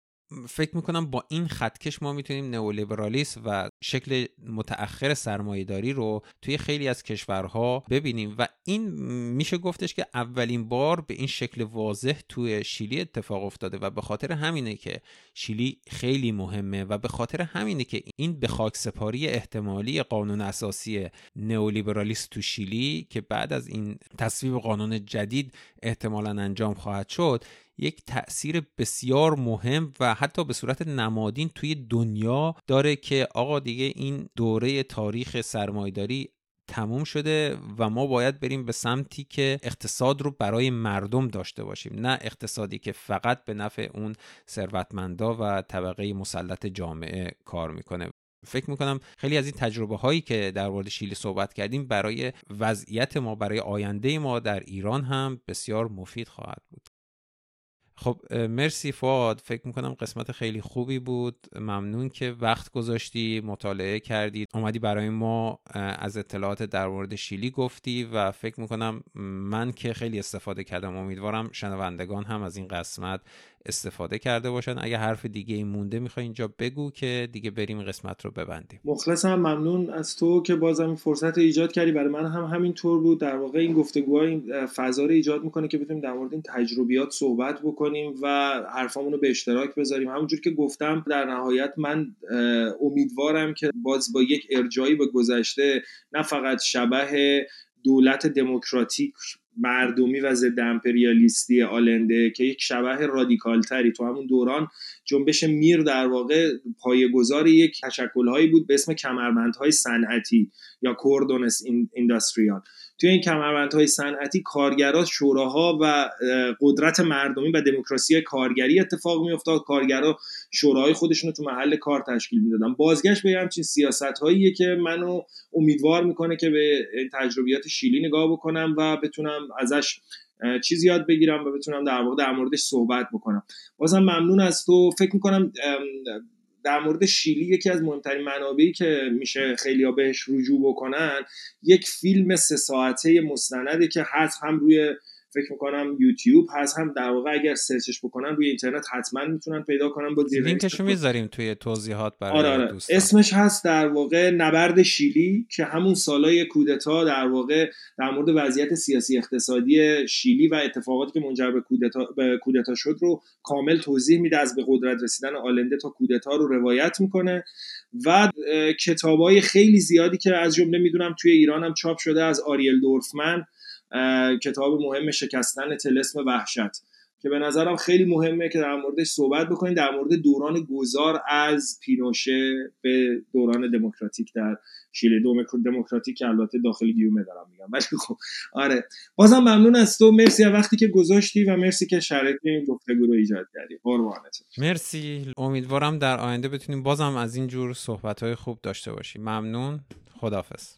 فکر می‌کنم با این خطکش ما می‌تونیم نئولیبرالیسم و شکل متأخر سرمایهداری رو توی خیلی از کشورها ببینیم. و این میشه گفتش که اولین بار به این شکل واضح توی شیلی اتفاق افتاده و به خاطر همینه که شیلی خیلی مهمه و به خاطر همینه که این به خاک سپاری احتمالی قانون اساسی نئولیبرالیسم تو شیلی که بعد از این تصویب قانون جدید احتمالا انجام خواهد شد یک تاثیر بسیار مهم و حتی به صورت نمادین توی دنیا داره که آقا دیگه این دوره تاریخ سرمایداری تموم شده و ما باید بریم به سمتی که اقتصاد رو برای مردم داشته باشیم نه اقتصادی که فقط به نفع اون ثروتمندا و طبقه مسلط جامعه کار می‌کنه. فکر می‌کنم خیلی از این تجربه هایی که در مورد شیلی صحبت کردیم برای وضعیت ما برای آینده ما در ایران هم بسیار مفید خواهد بود. خب مرسی فواد فکر می‌کنم قسمت خیلی خوبی بود. ممنون که وقت گذاشتی مطالعه کردی. اومدی برای ما از اطلاعات در مورد شیلی گفتی و فکر می‌کنم من که خیلی استفاده کردم امیدوارم شنوندگان هم از این قسمت استفاده کرده باشن. اگه حرف دیگه ای مونده می‌خوای اینجا بگو که دیگه بریم قسمت رو ببندیم. مخلصم ممنون از تو که بازم فرصت ایجاد کردی. برای من هم همین طور بود. در واقع این گفتگوها این فضا رو ایجاد می‌کنه که بتونیم در مورد این تجربیات صحبت بکنیم و حرفامون رو به اشتراک بذاریم. همونجور که گفتم در نهایت من امیدوارم که باز با یک ارجایی به گذشته نه فقط شبه دولت دموکراتیک مردمی و ضد امپریالیستی آلنده که یک شبه رادیکال تری تو همون دوران جنبش میر در واقع پایه‌گذار یک تشکلهایی بود به اسم کمربندهای صنعتی یا کوردونس اینداستریال. توی این کمربندهای صنعتی کارگرا شوراها و قدرت مردمی و دموکراسی کارگری اتفاق میافتاد. کارگرا شوراهای خودشون رو تو محل کار تشکیل می‌دادن. بازگشت به همچین سیاست هاییه که منو امیدوار می‌کنه که به تجربیات شیلی نگاه بکنم و بتونم ازش چیزی یاد بگیرم و بتونم در واقع در موردش صحبت بکنم. بازم ممنون از تو. فکر می‌کنم در مورد شیلی یکی از مهمترین منابعی که میشه خیلی بهش رجوع بکنن یک فیلم سه ساعته مستنده که هست هم روی فکر می‌کنم یوتیوب هست. هم در واقع اگر سرچش بکنن روی اینترنت حتما می‌تونن پیدا کنن با زیر لینکشو می‌ذاریم توی توضیحات برای آره آره. دوستان. اسمش هست در واقع نبرد شیلی که همون سالای کودتا در واقع در مورد وضعیت سیاسی اقتصادی شیلی و اتفاقاتی که منجر به کودتا به کودتا شد رو کامل توضیح میده از به قدرت رسیدن آلنده تا کودتا رو روایت می‌کنه. و کتابای خیلی زیادی که از جمله می‌دونم توی ایران هم چاپ شده از آریل دورفمن. کتاب مهم شکستن تلسم وحشت که به نظرم خیلی مهمه که در موردش صحبت بکنیم در مورد دوران گذار از پینوشه به دوران دموکراتیک در شیلی. دموکراتیک که البته داخل گیومه دارم میگم ولی خب آره. بازم ممنون از تو. مرسی از وقتی که گذاشتی و مرسی که شرایط این گفتگو رو ایجاد کردی. قربانت. مرسی. امیدوارم در آینده بتونیم بازم از این جور صحبت های خوب داشته باشیم. ممنون. خدافظ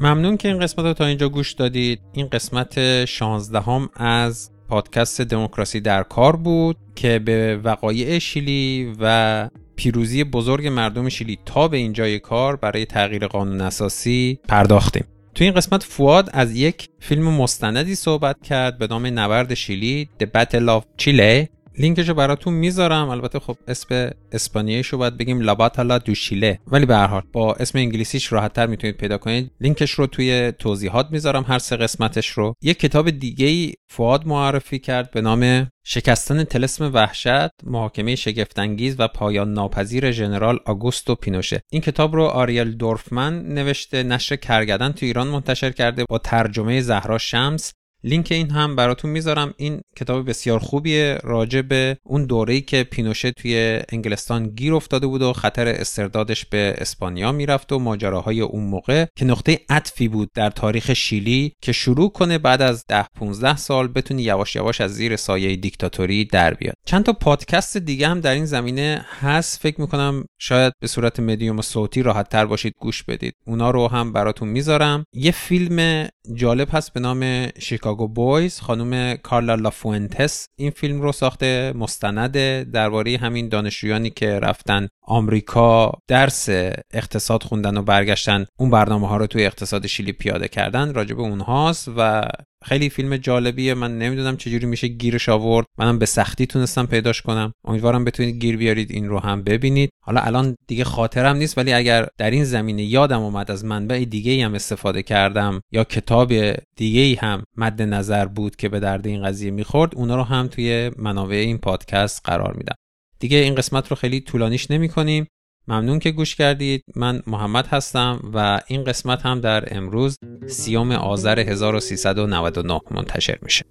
ممنون که این قسمت رو تا اینجا گوش دادید. این قسمت 16 هم از پادکست دموکراسی در کار بود که به وقایع شیلی و پیروزی بزرگ مردم شیلی تا به اینجای کار برای تغییر قانون اساسی پرداختیم. تو این قسمت فواد از یک فیلم مستندی صحبت کرد به نام نبرد شیلی The Battle of Chile. لینکشو براتون می‌ذارم. البته خب اسم اسپانیاییشو باید بگیم لاباتالا دوشیله ولی به هر حال با اسم انگلیسیش راحتتر می‌تونید پیدا کنید. لینکش رو توی توضیحات می‌ذارم هر سه قسمتش رو. یک کتاب دیگه ای فواد معرفی کرد به نام شکستن تلسم وحشت محاکمه شگفتانگیز و پایان ناپذیر ژنرال آگوستو پینوشه. این کتاب رو آریل دورفمن نوشته نشر کرگدن تو ایران منتشر کرده با ترجمه زهرا شمس. لینک این هم براتون می‌ذارم. این کتاب بسیار خوبیه. راجع به اون دوره‌ای که پینوشه توی انگلستان گیر افتاده بود و خطر استردادش به اسپانیا می‌رفت و ماجراهای اون موقع که نقطه عطفی بود در تاریخ شیلی که شروع کنه بعد از 10 15 سال بتونی یواش یواش از زیر سایه دیکتاتوری در بیاد. چند تا پادکست دیگه هم در این زمینه هست. فکر می‌کنم شاید به صورت مدیوم صوتی راحت تر باشید گوش بدید. اونا رو هم براتون می‌ذارم. یه فیلم جالب هست به نام شیکاگو بویز خانم کارلا لافوئنتس. این فیلم رو ساخته مستند درباره همین دانشجویانی که رفتن آمریکا درس اقتصاد خوندن و برگشتن اون برنامه ها رو توی اقتصاد شیلی پیاده کردن راجب اونهاست و خیلی فیلم جالبیه. من نمی‌دونم چجوری میشه گیرش آورد. منم به سختی تونستم پیداش کنم. امیدوارم بتونید گیر بیارید این رو هم ببینید. حالا الان دیگه خاطرم نیست ولی اگر در این زمینه یادم اومد از منبع دیگه هم استفاده کردم یا کتاب دیگه هم مد نظر بود که به درد این قضیه می‌خورد اونا رو هم توی منابع این پادکست قرار میدم. دیگه این قسمت رو خیلی طولانیش نمی کنیم ممنون که گوش کردید. من محمد هستم و این قسمت هم در امروز سیوم آذر 1399 منتشر میشه.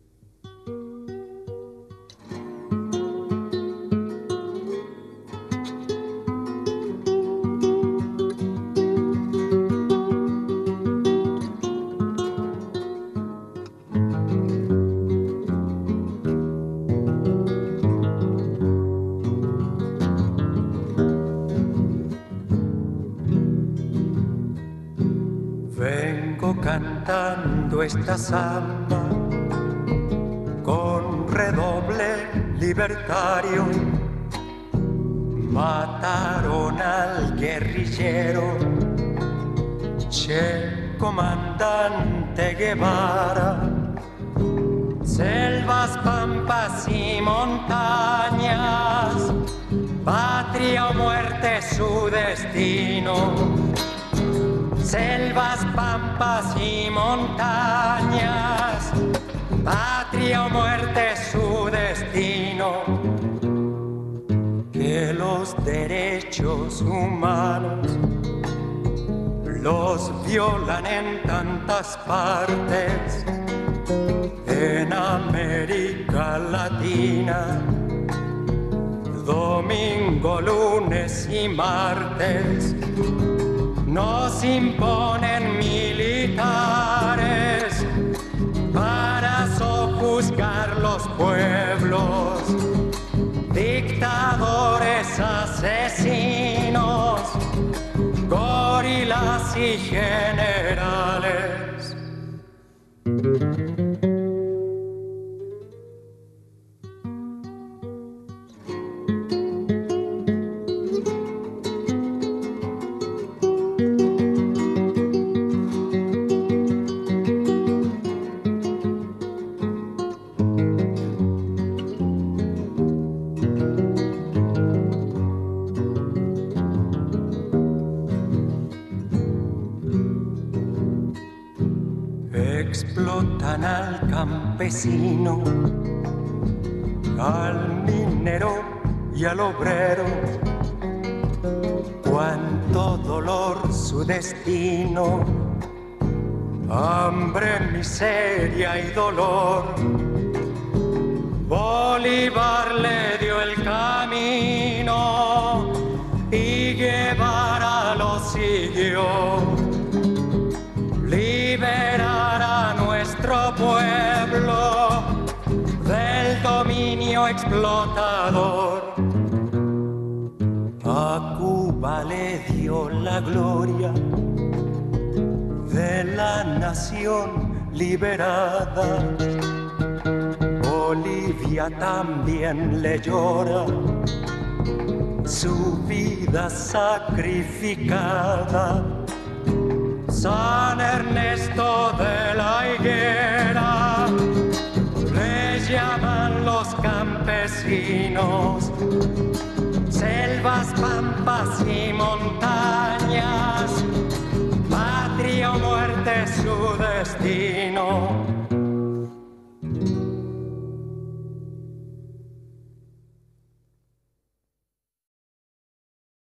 Esta samba con redoble libertario. Mataron al guerrillero, Che comandante Guevara. Selvas, pampas y montañas, patria o muerte su destino selvas, pampas y montañas, patria o muerte su destino. Que los derechos humanos los violan en tantas partes, en América Latina, domingo, lunes y martes nos imponen militares para sojuzgar los pueblos, dictadores asesinos, gorilas y generales. Al minero y al obrero. Cuánto dolor su destino, hambre, miseria y dolor. Bolívar le dio el camino y Guevara lo siguió. Liberar a nuestro pueblo explotador. A Cuba le dio la gloria de la nación liberada. Bolivia también le llora su vida sacrificada. San Ernesto de la Higuera campesinos, selvas, pampas y montañas, patria o muerte su destino.